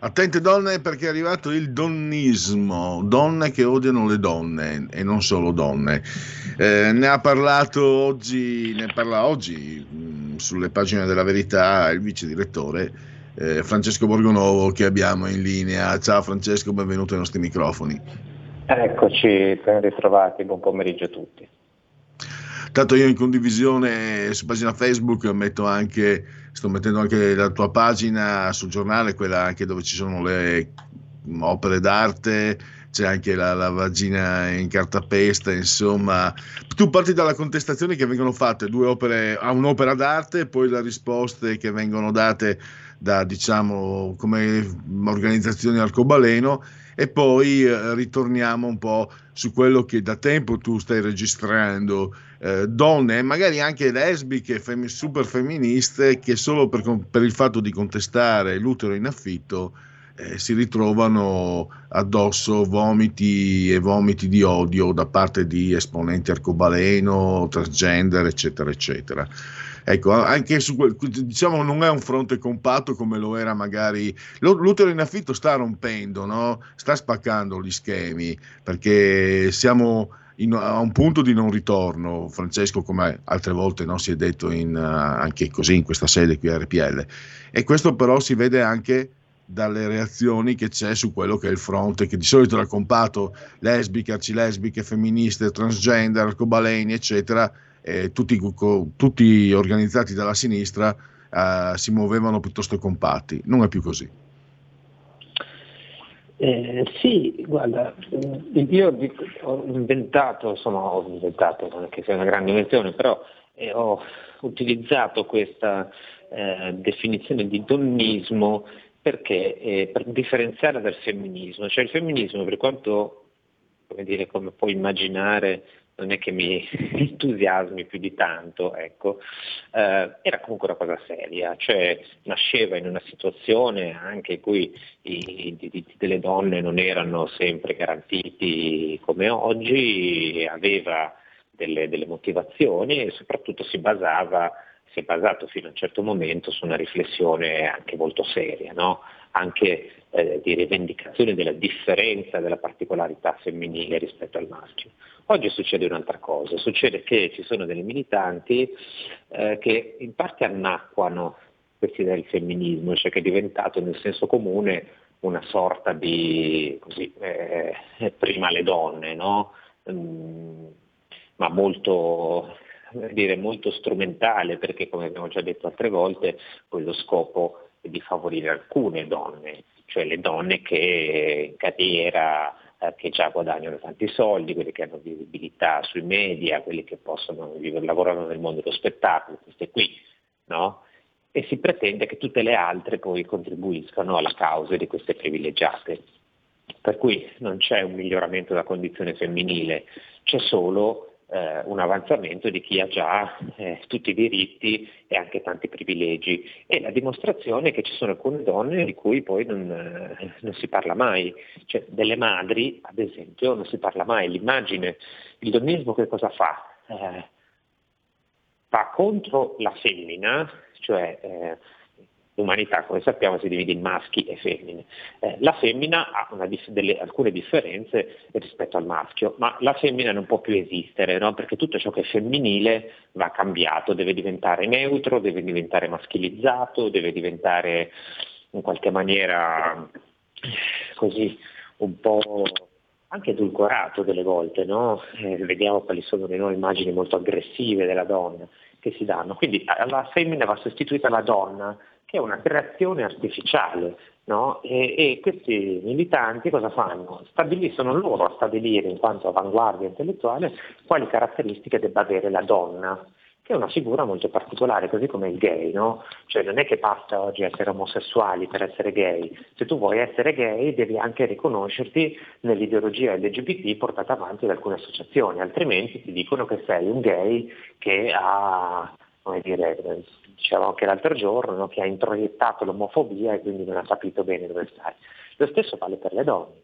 Attente donne perché è arrivato il donnismo, donne che odiano le donne e non solo donne. Eh, ne ha parlato oggi, ne parla oggi mh, sulle pagine della verità il vice direttore eh, Francesco Borgonovo che abbiamo in linea. Ciao Francesco, benvenuto ai nostri microfoni. Eccoci, ben ritrovati, buon pomeriggio a tutti. Tanto io in condivisione su pagina Facebook metto anche, sto mettendo anche la tua pagina sul giornale, quella anche dove ci sono le opere d'arte, c'è anche la, la vagina in cartapesta, insomma, tu parti dalla contestazione che vengono fatte due opere, a un'opera d'arte e poi le risposte che vengono date da, diciamo, come organizzazioni arcobaleno e poi eh, ritorniamo un po' su quello che da tempo tu stai registrando, eh, donne, magari anche lesbiche, fem- super femministe, che solo per, per il fatto di contestare l'utero in affitto eh, si ritrovano addosso vomiti e vomiti di odio da parte di esponenti arcobaleno, transgender, eccetera, eccetera. Ecco, anche su quel, diciamo non è un fronte compatto come lo era magari l'utero in affitto sta rompendo, no? sta spaccando gli schemi perché siamo in, a un punto di non ritorno, Francesco, come altre volte no, si è detto in, uh, anche così in questa sede qui a RPL. E questo però si vede anche dalle reazioni che c'è su quello che è il fronte, che di solito era compatto lesbiche, arcilesbiche, femministe, transgender, arcobaleni, eccetera, eh, tutti, co, tutti, organizzati dalla sinistra eh, si muovevano piuttosto compatti. Non è più così. Eh, sì, guarda, eh, io ho inventato, insomma ho inventato, anche se è una grande invenzione, però eh, ho utilizzato questa eh, definizione di donnismo perché per differenziare dal femminismo, cioè il femminismo per quanto come, dire, come puoi immaginare non è che mi entusiasmi più di tanto, ecco, eh, era comunque una cosa seria, cioè nasceva in una situazione anche in cui i diritti delle donne non erano sempre garantiti come oggi, aveva delle, delle motivazioni e soprattutto si basava si è basato fino a un certo momento su una riflessione anche molto seria, no? Anche eh, di rivendicazione della differenza, della particolarità femminile rispetto al maschio. Oggi succede un'altra cosa, succede che ci sono delle militanti eh, che in parte annacquano questa idea del femminismo, cioè che è diventato nel senso comune una sorta di così, eh, prima le donne, no? mm, ma molto, dire, molto strumentale perché come abbiamo già detto altre volte poi lo scopo di favorire alcune donne, cioè le donne che in carriera eh, che già guadagnano tanti soldi, quelli che hanno visibilità sui media, quelli che possono lavorare nel mondo dello spettacolo, queste qui, no? E si pretende che tutte le altre poi contribuiscano alla causa di queste privilegiate. Per cui non c'è un miglioramento della condizione femminile, c'è solo eh, un avanzamento di chi ha già eh, tutti i diritti e anche tanti privilegi. E la dimostrazione è che ci sono alcune donne di cui poi non, eh, non, si parla mai, cioè delle madri ad esempio non si parla mai, l'immagine, il donnismo che cosa fa? Eh, va contro la femmina, cioè eh, l'umanità, come sappiamo, si divide in maschi e femmine. Eh, la femmina ha dif- delle, alcune differenze rispetto al maschio, ma la femmina non può più esistere, no? perché tutto ciò che è femminile va cambiato, deve diventare neutro, deve diventare maschilizzato, deve diventare in qualche maniera così un po' anche edulcorato delle volte, no? eh, vediamo quali sono le nuove immagini molto aggressive della donna che si danno. Quindi alla femmina va sostituita la donna che è una creazione artificiale. No? E, e, questi militanti cosa fanno? Stabiliscono, sono loro a stabilire, in quanto avanguardia intellettuale, quali caratteristiche debba avere la donna, che è una figura molto particolare, così come il gay, no? Cioè non è che basta oggi essere omosessuali per essere gay, se tu vuoi essere gay devi anche riconoscerti nell'ideologia LGBT portata avanti da alcune associazioni, altrimenti ti dicono che sei un gay che ha come dire, dicevamo anche l'altro giorno, no? che ha introiettato l'omofobia e quindi non ha capito bene dove stare. Lo stesso vale per le donne.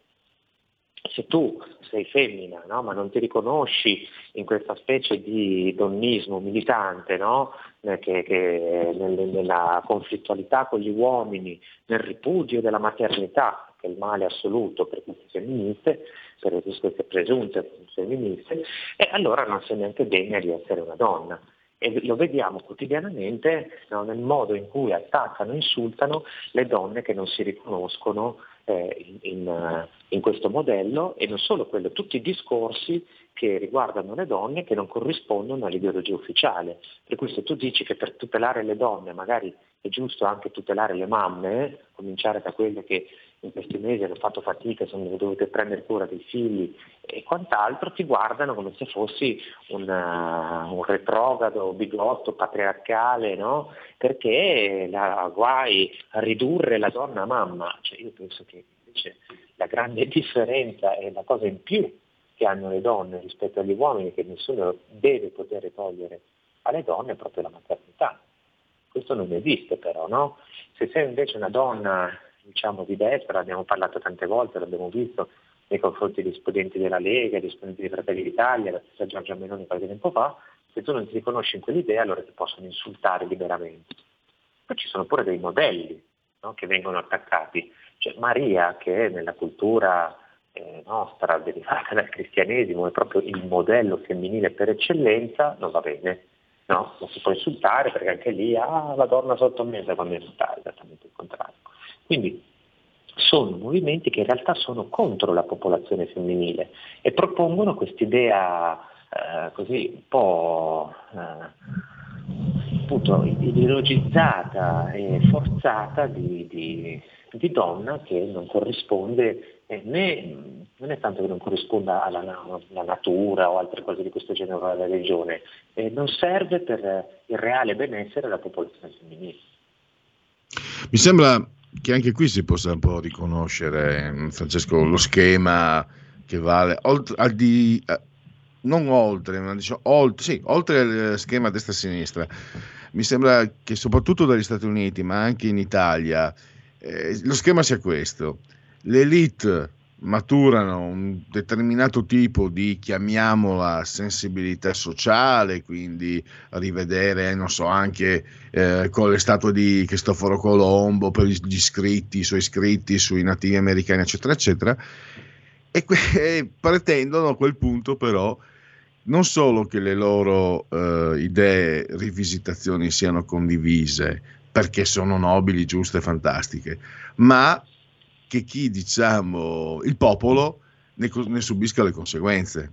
Se tu sei femmina, no? ma non ti riconosci in questa specie di donnismo militante, no? Eh, che, che nella conflittualità con gli uomini, nel ripudio della maternità, che è il male assoluto per queste femministe, per queste presunte femministe, e allora non sei neanche degna di essere una donna e lo vediamo quotidianamente no, nel modo in cui attaccano insultano le donne che non si riconoscono eh, in, in, in, questo modello e non solo quello, tutti i discorsi che riguardano le donne che non corrispondono all'ideologia ufficiale. Per questo tu dici che per tutelare le donne magari è giusto anche tutelare le mamme, cominciare da quelle che in questi mesi hanno fatto fatica, sono dovute prendere cura dei figli e quant'altro, ti guardano come se fossi un, uh, un retrogrado, bigotto, patriarcale, no? perché la, guai a ridurre la donna a mamma. Cioè, io penso che invece la grande differenza e la cosa in più che hanno le donne rispetto agli uomini che nessuno deve poter togliere alle donne è proprio la maternità. Questo non esiste però, no? Se sei invece una donna diciamo, di destra, abbiamo parlato tante volte, l'abbiamo visto nei confronti degli studenti della Lega, degli studenti dei Fratelli d'Italia, la stessa Giorgia Meloni qualche tempo fa, se tu non ti riconosci in quell'idea allora ti possono insultare liberamente. Poi ci sono pure dei modelli no, che vengono attaccati. Cioè, Maria, che nella cultura eh, nostra derivata dal cristianesimo è proprio il modello femminile per eccellenza, non va bene. No, non si può insultare perché anche lì ah, la donna sottomessa quando in realtà è esattamente il contrario. Quindi sono movimenti che in realtà sono contro la popolazione femminile e propongono quest'idea eh, così un po' eh, appunto ideologizzata e forzata di, di, di donna che non corrisponde eh, né non è tanto che non corrisponda alla, alla, natura o altre cose di questo genere o alla religione, eh, non serve per il reale benessere della popolazione femminile. Mi sembra che anche qui si possa un po' riconoscere, Francesco, lo schema che vale, oltre, al di, eh, non oltre, ma diciamo, oltre, sì, oltre al schema destra-sinistra. Mi sembra che soprattutto dagli Stati Uniti, ma anche in Italia, eh, lo schema sia questo. L'elite maturano un determinato tipo di, chiamiamola, sensibilità sociale, quindi rivedere, non so, anche eh, con le statue di Cristoforo Colombo per gli scritti, i suoi scritti sui nativi americani, eccetera, eccetera, e, que- pretendono a quel punto però non solo che le loro eh, idee, rivisitazioni siano condivise, perché sono nobili, giuste, fantastiche, ma che chi, diciamo, il popolo ne, ne subisca le conseguenze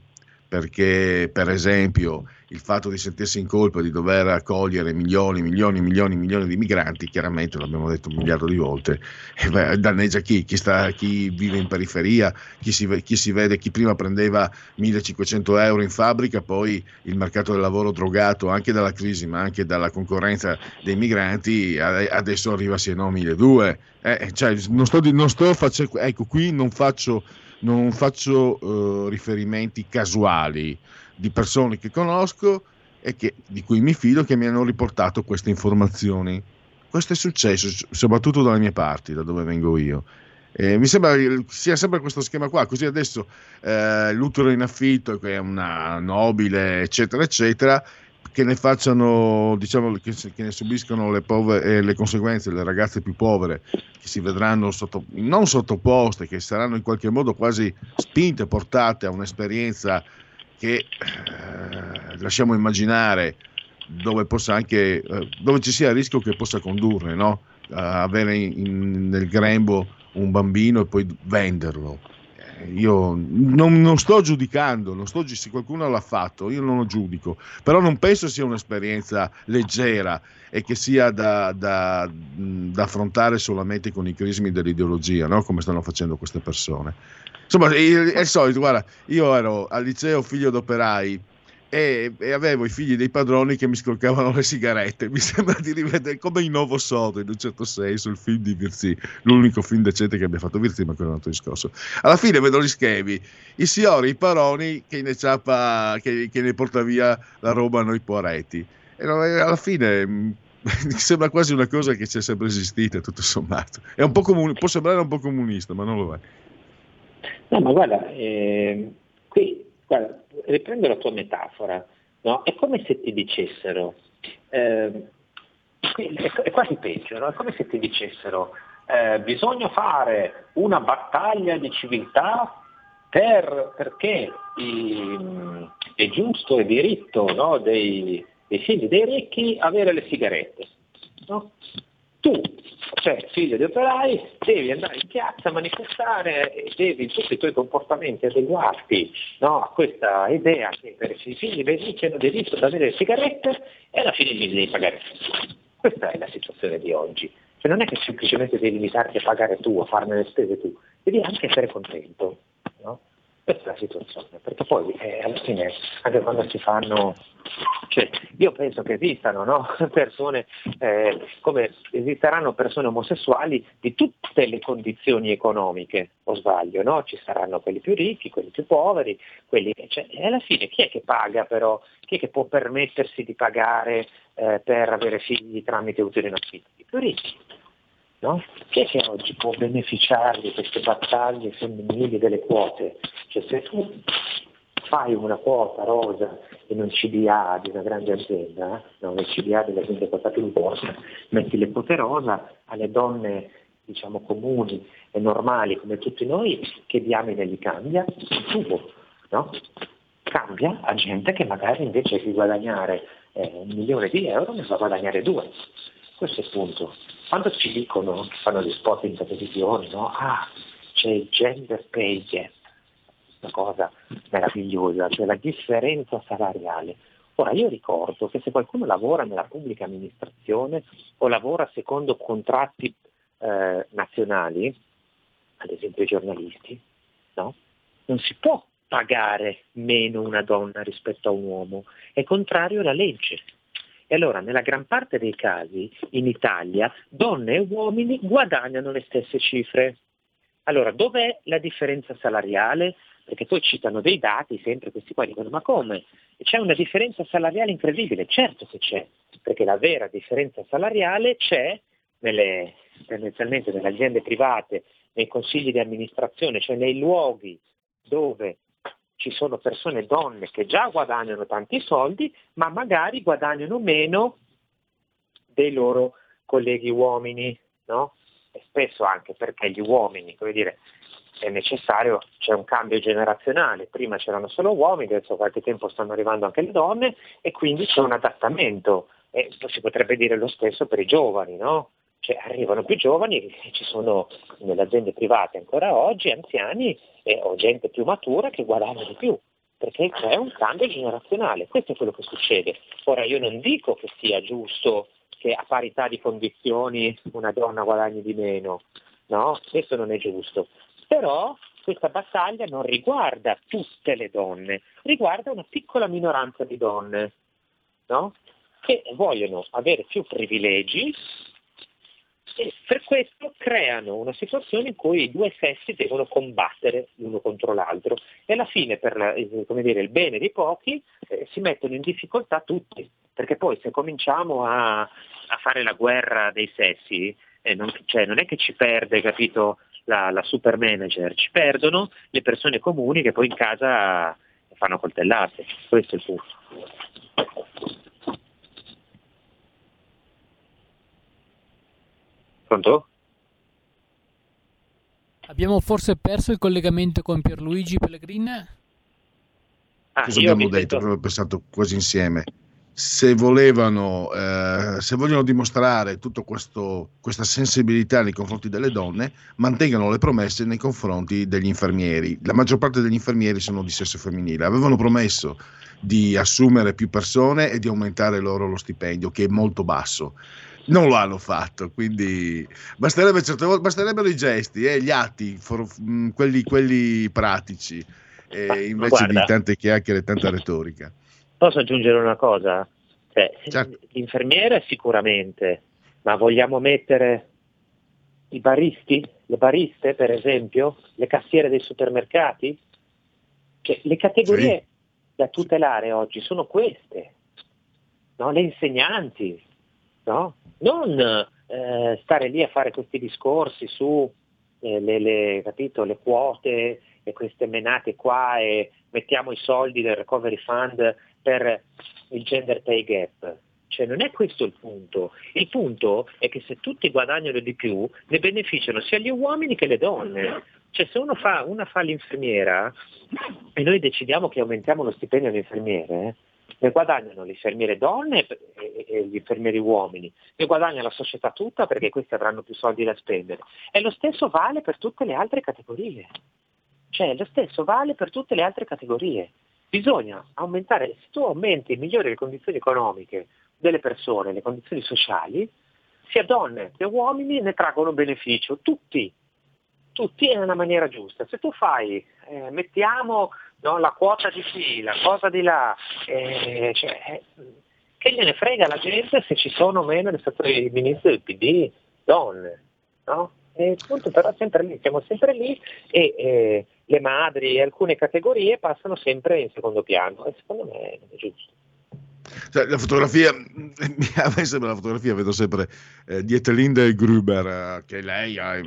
perché per esempio il fatto di sentirsi in colpa di dover accogliere milioni, milioni, milioni, milioni di migranti, chiaramente l'abbiamo detto un miliardo di volte, eh beh, danneggia chi? Chi, sta, chi, vive in periferia, chi si, chi si, vede, chi prima prendeva 1500 euro in fabbrica, poi il mercato del lavoro drogato anche dalla crisi ma anche dalla concorrenza dei migranti, adesso arriva se no 1200. Eh, cioè, non sto, non sto facendo, ecco qui non faccio non faccio uh, riferimenti casuali di persone che conosco e che, di cui mi fido che mi hanno riportato queste informazioni. Questo è successo soprattutto dalle mie parti, da dove vengo io. Eh, mi sembra sia sempre questo schema qua, così adesso eh, l'utero in affitto, che è una nobile, eccetera, eccetera, che ne facciano, diciamo, che, che ne subiscano le, povere, eh, le, conseguenze le ragazze più povere, che si vedranno sotto, non sottoposte, che saranno in qualche modo quasi spinte, portate a un'esperienza che eh, lasciamo immaginare dove, anche, eh, dove ci sia il rischio che possa condurre no? avere in, nel grembo un bambino e poi venderlo io non, non, sto giudicando, non sto, se qualcuno l'ha fatto, io non lo giudico, però non penso sia un'esperienza leggera e che sia da, da, da affrontare solamente con i crismi dell'ideologia, no? come stanno facendo queste persone. Insomma, è il solito, guarda, io ero al liceo figlio d'operai, e, e, avevo i figli dei padroni che mi scroccavano le sigarette. Mi sembra di rivedere come in Novo Sodo, in un certo senso, il film di Virzì, l'unico film decente che abbia fatto Virzì, ma quello è un altro discorso. Alla fine vedo gli schemi, i signori, i padroni che ne, ciappa, che, che ne porta via la roba a noi poretti. E alla fine mi sembra quasi una cosa che c'è sempre esistita, tutto sommato. Comuni- può sembrare un po' comunista, ma non lo è. No, ma guarda, eh, qui Guarda, riprendo la tua metafora, no? è come se ti dicessero, eh, è quasi peggio, no? è come se ti dicessero eh, bisogna fare una battaglia di civiltà per, perché i, è giusto e diritto no? dei, dei, figli dei ricchi avere le sigarette. Tu, cioè figlio di operai, devi andare in piazza a manifestare e devi tutti i tuoi comportamenti adeguarti no, a questa idea che per i figli vecchi hanno diritto ad avere sigarette e alla fine gli devi pagare tu. Questa è la situazione di oggi. Cioè non è che semplicemente devi limitarti a pagare tu, a farne le spese tu, devi anche essere contento. Questa è la situazione, perché poi eh, alla fine anche quando si fanno, cioè, io penso che esistano no? persone, eh, come esisteranno persone omosessuali di tutte le condizioni economiche, o sbaglio, no? ci saranno quelli più ricchi, quelli più poveri, quelli che, cioè, e alla fine chi è che paga però, chi è che può permettersi di pagare eh, per avere figli tramite utili in affitto? I più ricchi. No? Chi è che oggi può beneficiare di queste battaglie femminili delle quote? Cioè se tu fai una quota rosa in un CDA di una grande azienda, no, nel CDA delle aziende quotate in borsa, metti le quote rosa alle donne diciamo comuni e normali come tutti noi, che diamine gli cambia? Il tubo, no? Cambia a gente che magari invece di guadagnare eh, un milione di euro ne va a guadagnare due. Questo è il punto. Quando ci dicono, fanno gli spot in televisione, no? Ah, c'è il gender pay gap, una cosa meravigliosa, cioè la differenza salariale. Ora io ricordo che se qualcuno lavora nella pubblica amministrazione o lavora secondo contratti eh, nazionali, ad esempio i giornalisti, no? non si può pagare meno una donna rispetto a un uomo, è contrario alla legge. E allora nella gran parte dei casi in Italia donne e uomini guadagnano le stesse cifre. Allora dov'è la differenza salariale? Perché poi citano dei dati, sempre questi qua dicono ma come? C'è una differenza salariale incredibile, certo che c'è, perché la vera differenza salariale c'è nelle, tendenzialmente nelle aziende private, nei consigli di amministrazione, cioè nei luoghi dove ci sono persone, donne, che già guadagnano tanti soldi, ma magari guadagnano meno dei loro colleghi uomini, no? E spesso anche perché gli uomini, come dire, è necessario, c'è un cambio generazionale, prima c'erano solo uomini, adesso qualche tempo stanno arrivando anche le donne e quindi c'è un adattamento. E si potrebbe dire lo stesso per i giovani, no? Cioè arrivano più giovani, ci sono nelle aziende private ancora oggi anziani e, o gente più matura che guadagna di più, perché c'è un cambio generazionale, questo è quello che succede. Ora io non dico che sia giusto che a parità di condizioni una donna guadagni di meno, no? Questo non è giusto. Però questa battaglia non riguarda tutte le donne, riguarda una piccola minoranza di donne, no? che vogliono avere più privilegi e per questo creano una situazione in cui i due sessi devono combattere l'uno contro l'altro. E alla fine per la, eh, dire, il bene di pochi eh, si mettono in difficoltà tutti, perché poi se cominciamo a, a fare la guerra dei sessi, eh, non, cioè, non, è che ci perde capito, la, la super manager, ci perdono le persone comuni che poi in casa fanno coltellate, questo è il punto. Pronto? Abbiamo forse perso il collegamento con Pierluigi Pellegrin? Ah, Cosa abbiamo detto? Avevo pensato quasi insieme. Se volevano, eh, se vogliono dimostrare tutta questa sensibilità nei confronti delle donne, mantengano le promesse nei confronti degli infermieri. La maggior parte degli infermieri sono di sesso femminile. Avevano promesso di assumere più persone e di aumentare loro lo stipendio, che è molto basso non lo hanno fatto, quindi basterebbe certe volte, basterebbero i gesti, eh, gli atti, for, mm, quelli, quelli, pratici, eh, invece Guarda, di tante chiacchiere e tanta retorica. Posso aggiungere una cosa? Cioè, certo. L'infermiere sicuramente, ma vogliamo mettere i baristi, le bariste per esempio, le cassiere dei supermercati? Cioè, le categorie sì. da tutelare oggi sono queste, no? le insegnanti, no? Non eh, stare lì a fare questi discorsi su eh, le, le, capito, le quote e queste menate qua e mettiamo i soldi del recovery fund per il gender pay gap. Cioè non è questo il punto. Il punto è che se tutti guadagnano di più, ne beneficiano sia gli uomini che le donne. Cioè se uno fa, una fa l'infermiera e noi decidiamo che aumentiamo lo stipendio all'infermiere, ne guadagnano le infermiere donne e, gli infermieri uomini, ne guadagna la società tutta perché questi avranno più soldi da spendere. E lo stesso vale per tutte le altre categorie. Cioè, lo stesso vale per tutte le altre categorie. Bisogna aumentare, se tu aumenti e migliori le condizioni economiche delle persone, le condizioni sociali, sia donne che uomini ne traggono beneficio, tutti, tutti in una maniera giusta. Se tu fai, eh, mettiamo no, la quota di qui, la cosa di là, eh, cioè, eh, che gliene frega la gente se ci sono o meno, il ministro del PD, donne, no? E il punto però sempre lì, siamo sempre lì e eh, le madri e alcune categorie passano sempre in secondo piano e secondo me è giusto. Cioè, la fotografia, a me sembra la fotografia, vedo sempre eh, Dietelinde Gruber, eh, che lei ha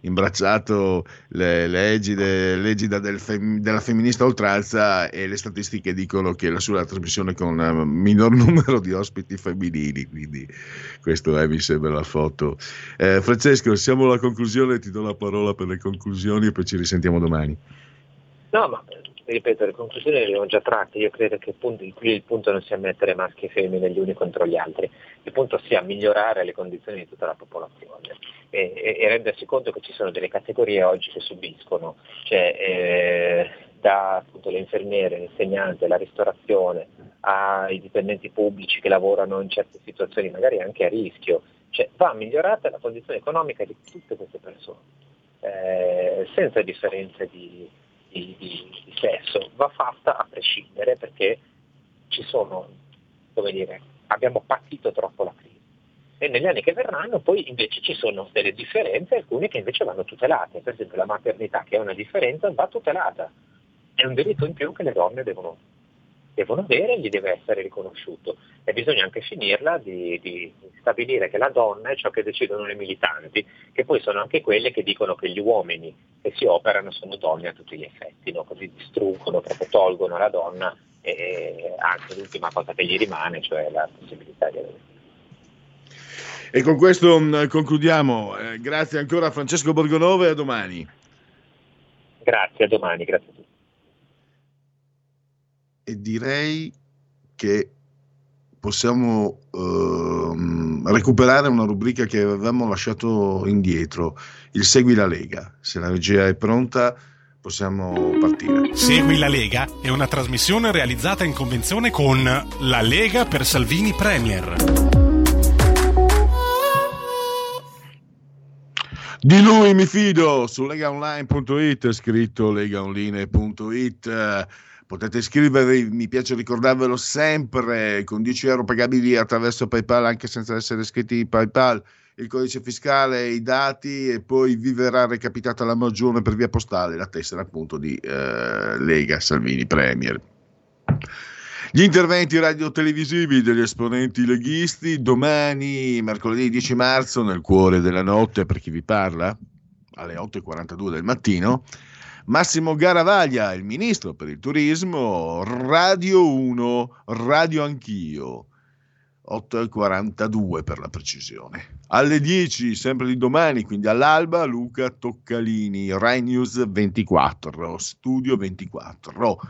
imbracciato le, le egide, l'egida del fem, della femminista oltranza e le statistiche dicono che la sua trasmissione con un minor numero di ospiti femminili, quindi questa è, mi sembra la foto. Eh, Francesco, siamo alla conclusione, ti do la parola per le conclusioni e poi ci risentiamo domani. No, ma ripeto, le conclusioni le abbiamo già tratte, io credo che qui il punto non sia mettere maschi e femmine gli uni contro gli altri, il punto sia migliorare le condizioni di tutta la popolazione e, e, e rendersi conto che ci sono delle categorie oggi che subiscono, cioè eh, da appunto, le infermiere, l'insegnante, la ristorazione, ai dipendenti pubblici che lavorano in certe situazioni magari anche a rischio, cioè va migliorata la condizione economica di tutte queste persone, eh, senza differenze di di, di, di sesso va fatta a prescindere perché ci sono, come dire, abbiamo patito troppo la crisi. E negli anni che verranno poi invece ci sono delle differenze, alcune che invece vanno tutelate. Per esempio la maternità che è una differenza va tutelata. È un diritto in più che le donne devono devono avere e gli deve essere riconosciuto. E bisogna anche finirla di, di, stabilire che la donna è ciò che decidono le militanti, che poi sono anche quelle che dicono che gli uomini che si operano sono donne a tutti gli effetti, no? così distruggono, proprio tolgono alla donna e anche l'ultima cosa che gli rimane, cioè la possibilità di avere. E con questo mh, concludiamo. Eh, grazie ancora a Francesco Borgonove e a domani. Grazie, a domani, grazie e direi che possiamo ehm, recuperare una rubrica che avevamo lasciato indietro, il Segui la Lega. Se la regia è pronta possiamo partire. Segui la Lega è una trasmissione realizzata in convenzione con La Lega per Salvini Premier. Di lui mi fido su legaonline.it, scritto legaonline.it. Potete iscrivervi, mi piace ricordarvelo sempre, con 10 euro pagabili attraverso PayPal anche senza essere iscritti in PayPal, il codice fiscale, i dati e poi vi verrà recapitata la magione per via postale, la tessera appunto di eh, Lega Salvini Premier. Gli interventi radio-televisivi degli esponenti leghisti domani, mercoledì 10 marzo, nel cuore della notte per chi vi parla, alle 8.42 del mattino, Massimo Garavaglia, il ministro per il turismo, Radio 1, Radio Anch'io. 8.42 per la precisione. Alle 10, sempre di domani, quindi all'alba, Luca Toccalini, Rai News 24, Studio 24.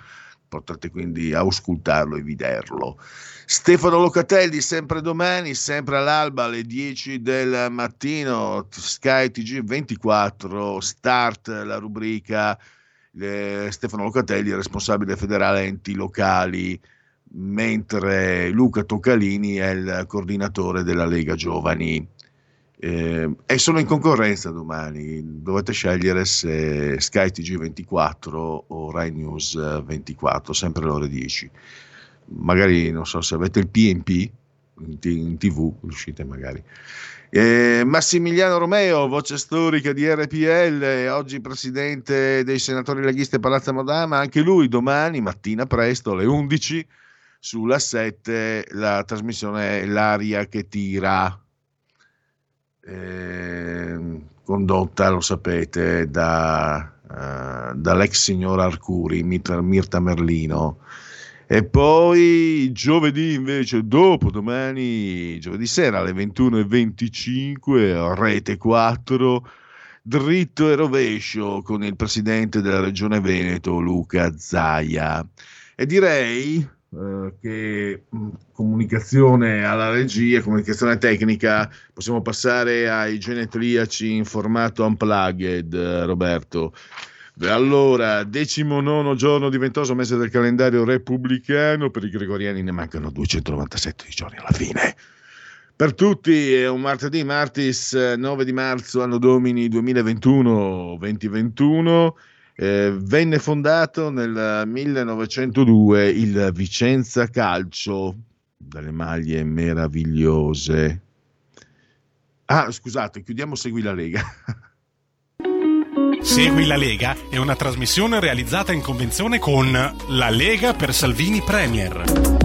Potrete quindi auscultarlo e vederlo. Stefano Locatelli, sempre domani, sempre all'alba, alle 10 del mattino, Sky TG 24, start la rubrica eh, Stefano Locatelli, responsabile federale enti locali, mentre Luca Toccalini è il coordinatore della Lega Giovani. Eh, e sono in concorrenza domani, dovete scegliere se Sky TG 24 o Rai News 24, sempre alle ore 10 magari non so se avete il PNP in, t- in tv, uscite magari. Eh, Massimiliano Romeo, voce storica di RPL, oggi presidente dei senatori leghisti Palazzo Madama, anche lui domani mattina presto alle 11 sulla 7 la trasmissione L'aria che tira, eh, condotta, lo sapete, da, uh, dall'ex signor Arcuri, Mirta Merlino. E poi giovedì invece, dopo domani, giovedì sera alle 21.25, rete 4, dritto e rovescio con il presidente della regione Veneto, Luca Zaia. E direi, eh, che mh, comunicazione alla regia, comunicazione tecnica, possiamo passare ai genetriaci in formato unplugged, eh, Roberto. Allora, decimo nono giorno di ventoso mese del calendario repubblicano, per i gregoriani ne mancano 297 giorni alla fine. Per tutti è un martedì, martis eh, 9 di marzo, anno domini 2021-2021. Eh, venne fondato nel 1902 il Vicenza Calcio, dalle maglie meravigliose. Ah, scusate, chiudiamo Segui la Lega. Segui la Lega è una trasmissione realizzata in convenzione con La Lega per Salvini Premier.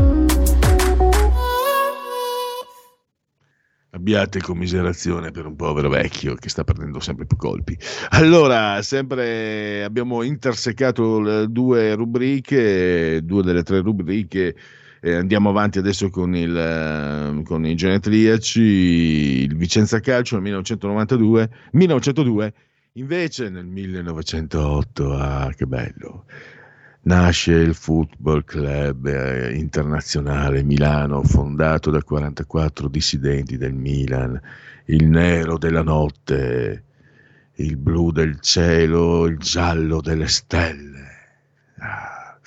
Abbiate commiserazione per un povero vecchio che sta perdendo sempre più colpi. Allora, sempre abbiamo intersecato due rubriche, due delle tre rubriche. Eh, andiamo avanti adesso con, il, con i genetriaci. Il Vicenza Calcio nel 1992, 1902, invece nel 1908. Ah, che bello! Nasce il Football Club eh, Internazionale Milano, fondato da 44 dissidenti del Milan, il nero della notte, il blu del cielo, il giallo delle stelle. Ah.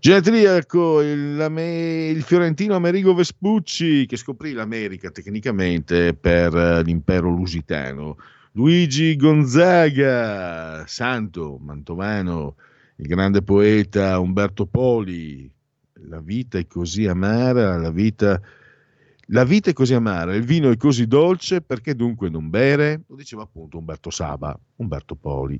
Genetriaco, il, il, fiorentino Amerigo Vespucci, che scoprì l'America tecnicamente per uh, l'impero lusitano. Luigi Gonzaga, santo, mantovano, il grande poeta Umberto Poli, la vita è così amara, la vita, la vita è così amara, il vino è così dolce, perché dunque non bere? Lo diceva appunto Umberto Saba, Umberto Poli.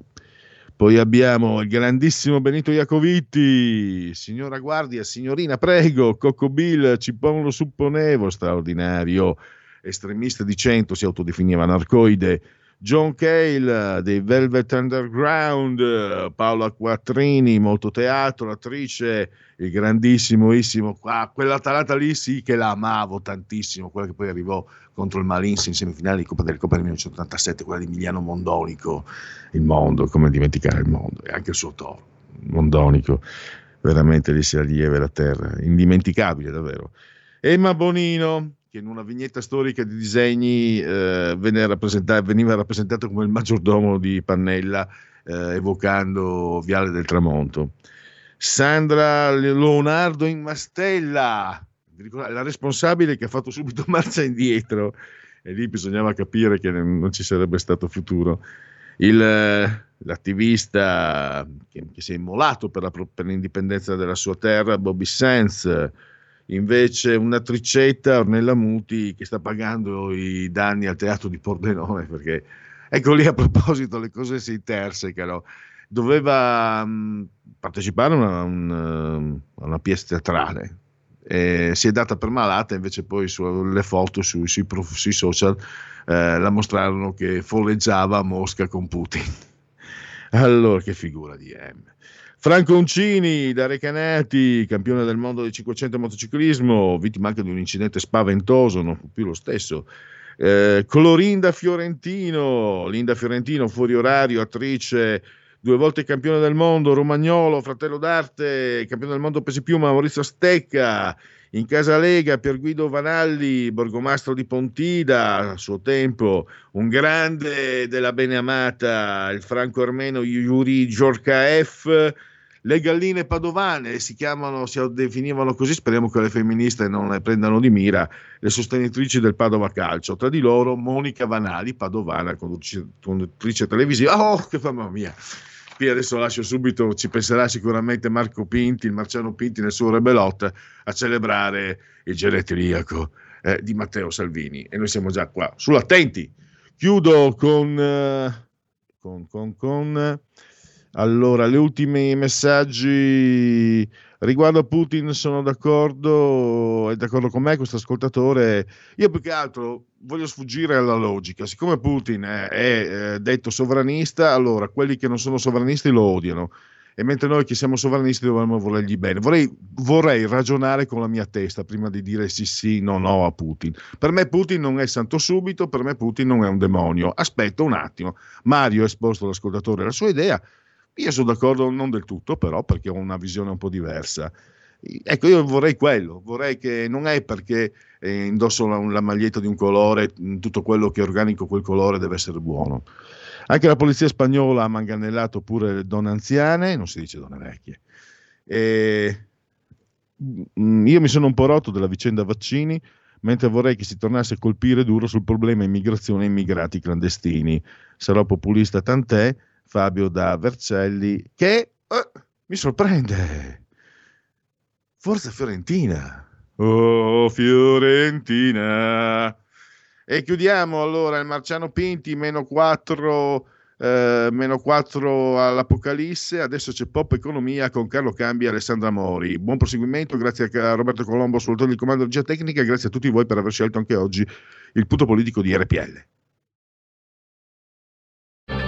Poi abbiamo il grandissimo Benito Iacovitti, signora guardia, signorina prego, Cocco Bill, Cipon lo supponevo, straordinario, estremista di cento, si autodefiniva narcoide, John Cale dei Velvet Underground, Paola Quattrini, molto teatro, l'attrice, il grandissimissimo, ah, quell'Atalanta lì sì che la amavo tantissimo, quella che poi arrivò contro il Malins in semifinale di Coppa del Coppa del 1987, quella di Emiliano Mondonico, il mondo, come dimenticare il mondo, e anche il suo toro, Mondonico, veramente lì si allieva la terra, indimenticabile davvero. Emma Bonino, che in una vignetta storica di disegni eh, rappresentato, veniva rappresentato come il maggiordomo di Pannella, eh, evocando Viale del Tramonto. Sandra Leonardo in Mastella, la responsabile che ha fatto subito marcia indietro, e lì bisognava capire che non ci sarebbe stato futuro. Il, l'attivista che, che, si è immolato per, la, per l'indipendenza della sua terra, Bobby Sands, invece una tricetta Ornella Muti che sta pagando i danni al teatro di Pordenone perché ecco lì a proposito le cose si intersecano. Doveva mh, partecipare a una, una, una pièce teatrale eh, si è data per malata invece poi sulle foto su, sui, sui, social eh, la mostrarono che folleggiava Mosca con Putin. Allora che figura di M Franco Uncini da Recanati, campione del mondo del 500 motociclismo, vittima anche di un incidente spaventoso, non fu più lo stesso. Eh, Clorinda Fiorentino, Linda Fiorentino, fuori orario, attrice, due volte campione del mondo, romagnolo, fratello d'arte, campione del mondo pesi più, Maurizio Stecca, in casa Lega Pier Guido Vanalli, borgomastro di Pontida, a suo tempo, un grande della beneamata, il franco armeno Yuri Giorkaeff, le galline padovane si chiamano, si definivano così, speriamo che le femministe non le prendano di mira, le sostenitrici del Padova Calcio. Tra di loro Monica Vanali, padovana, conduttrice televisiva. Oh, che mamma mia! Qui adesso lascio subito, ci penserà sicuramente Marco Pinti, il Marciano Pinti nel suo Rebelot a celebrare il genetriaco eh, di Matteo Salvini. E noi siamo già qua, sull'attenti. Chiudo con... Uh, con, con, con allora, gli ultimi messaggi riguardo a Putin sono d'accordo, è d'accordo con me questo ascoltatore. Io più che altro voglio sfuggire alla logica. Siccome Putin è, è, detto sovranista, allora quelli che non sono sovranisti lo odiano. E mentre noi che siamo sovranisti dovremmo volergli bene. Vorrei, vorrei ragionare con la mia testa prima di dire sì, sì, no, no a Putin. Per me Putin non è santo subito, per me Putin non è un demonio. Aspetta un attimo. Mario ha esposto all'ascoltatore la sua idea io sono d'accordo non del tutto, però, perché ho una visione un po' diversa. Ecco, io vorrei quello, vorrei che non è perché eh, indosso la, la, maglietta di un colore, tutto quello che è organico quel colore deve essere buono. Anche la polizia spagnola ha manganellato pure le donne anziane, non si dice donne vecchie. E, mm, io mi sono un po' rotto della vicenda vaccini, mentre vorrei che si tornasse a colpire duro sul problema immigrazione e immigrati clandestini. Sarò populista tant'è, Fabio da Vercelli, che eh, mi sorprende. Forza Fiorentina. Oh, Fiorentina. E chiudiamo allora il Marciano Pinti, meno 4, eh, meno 4 all'Apocalisse. Adesso c'è Pop Economia con Carlo Cambi e Alessandra Mori. Buon proseguimento, grazie a Roberto Colombo, assolutore di comando di tecnica, grazie a tutti voi per aver scelto anche oggi il punto politico di RPL.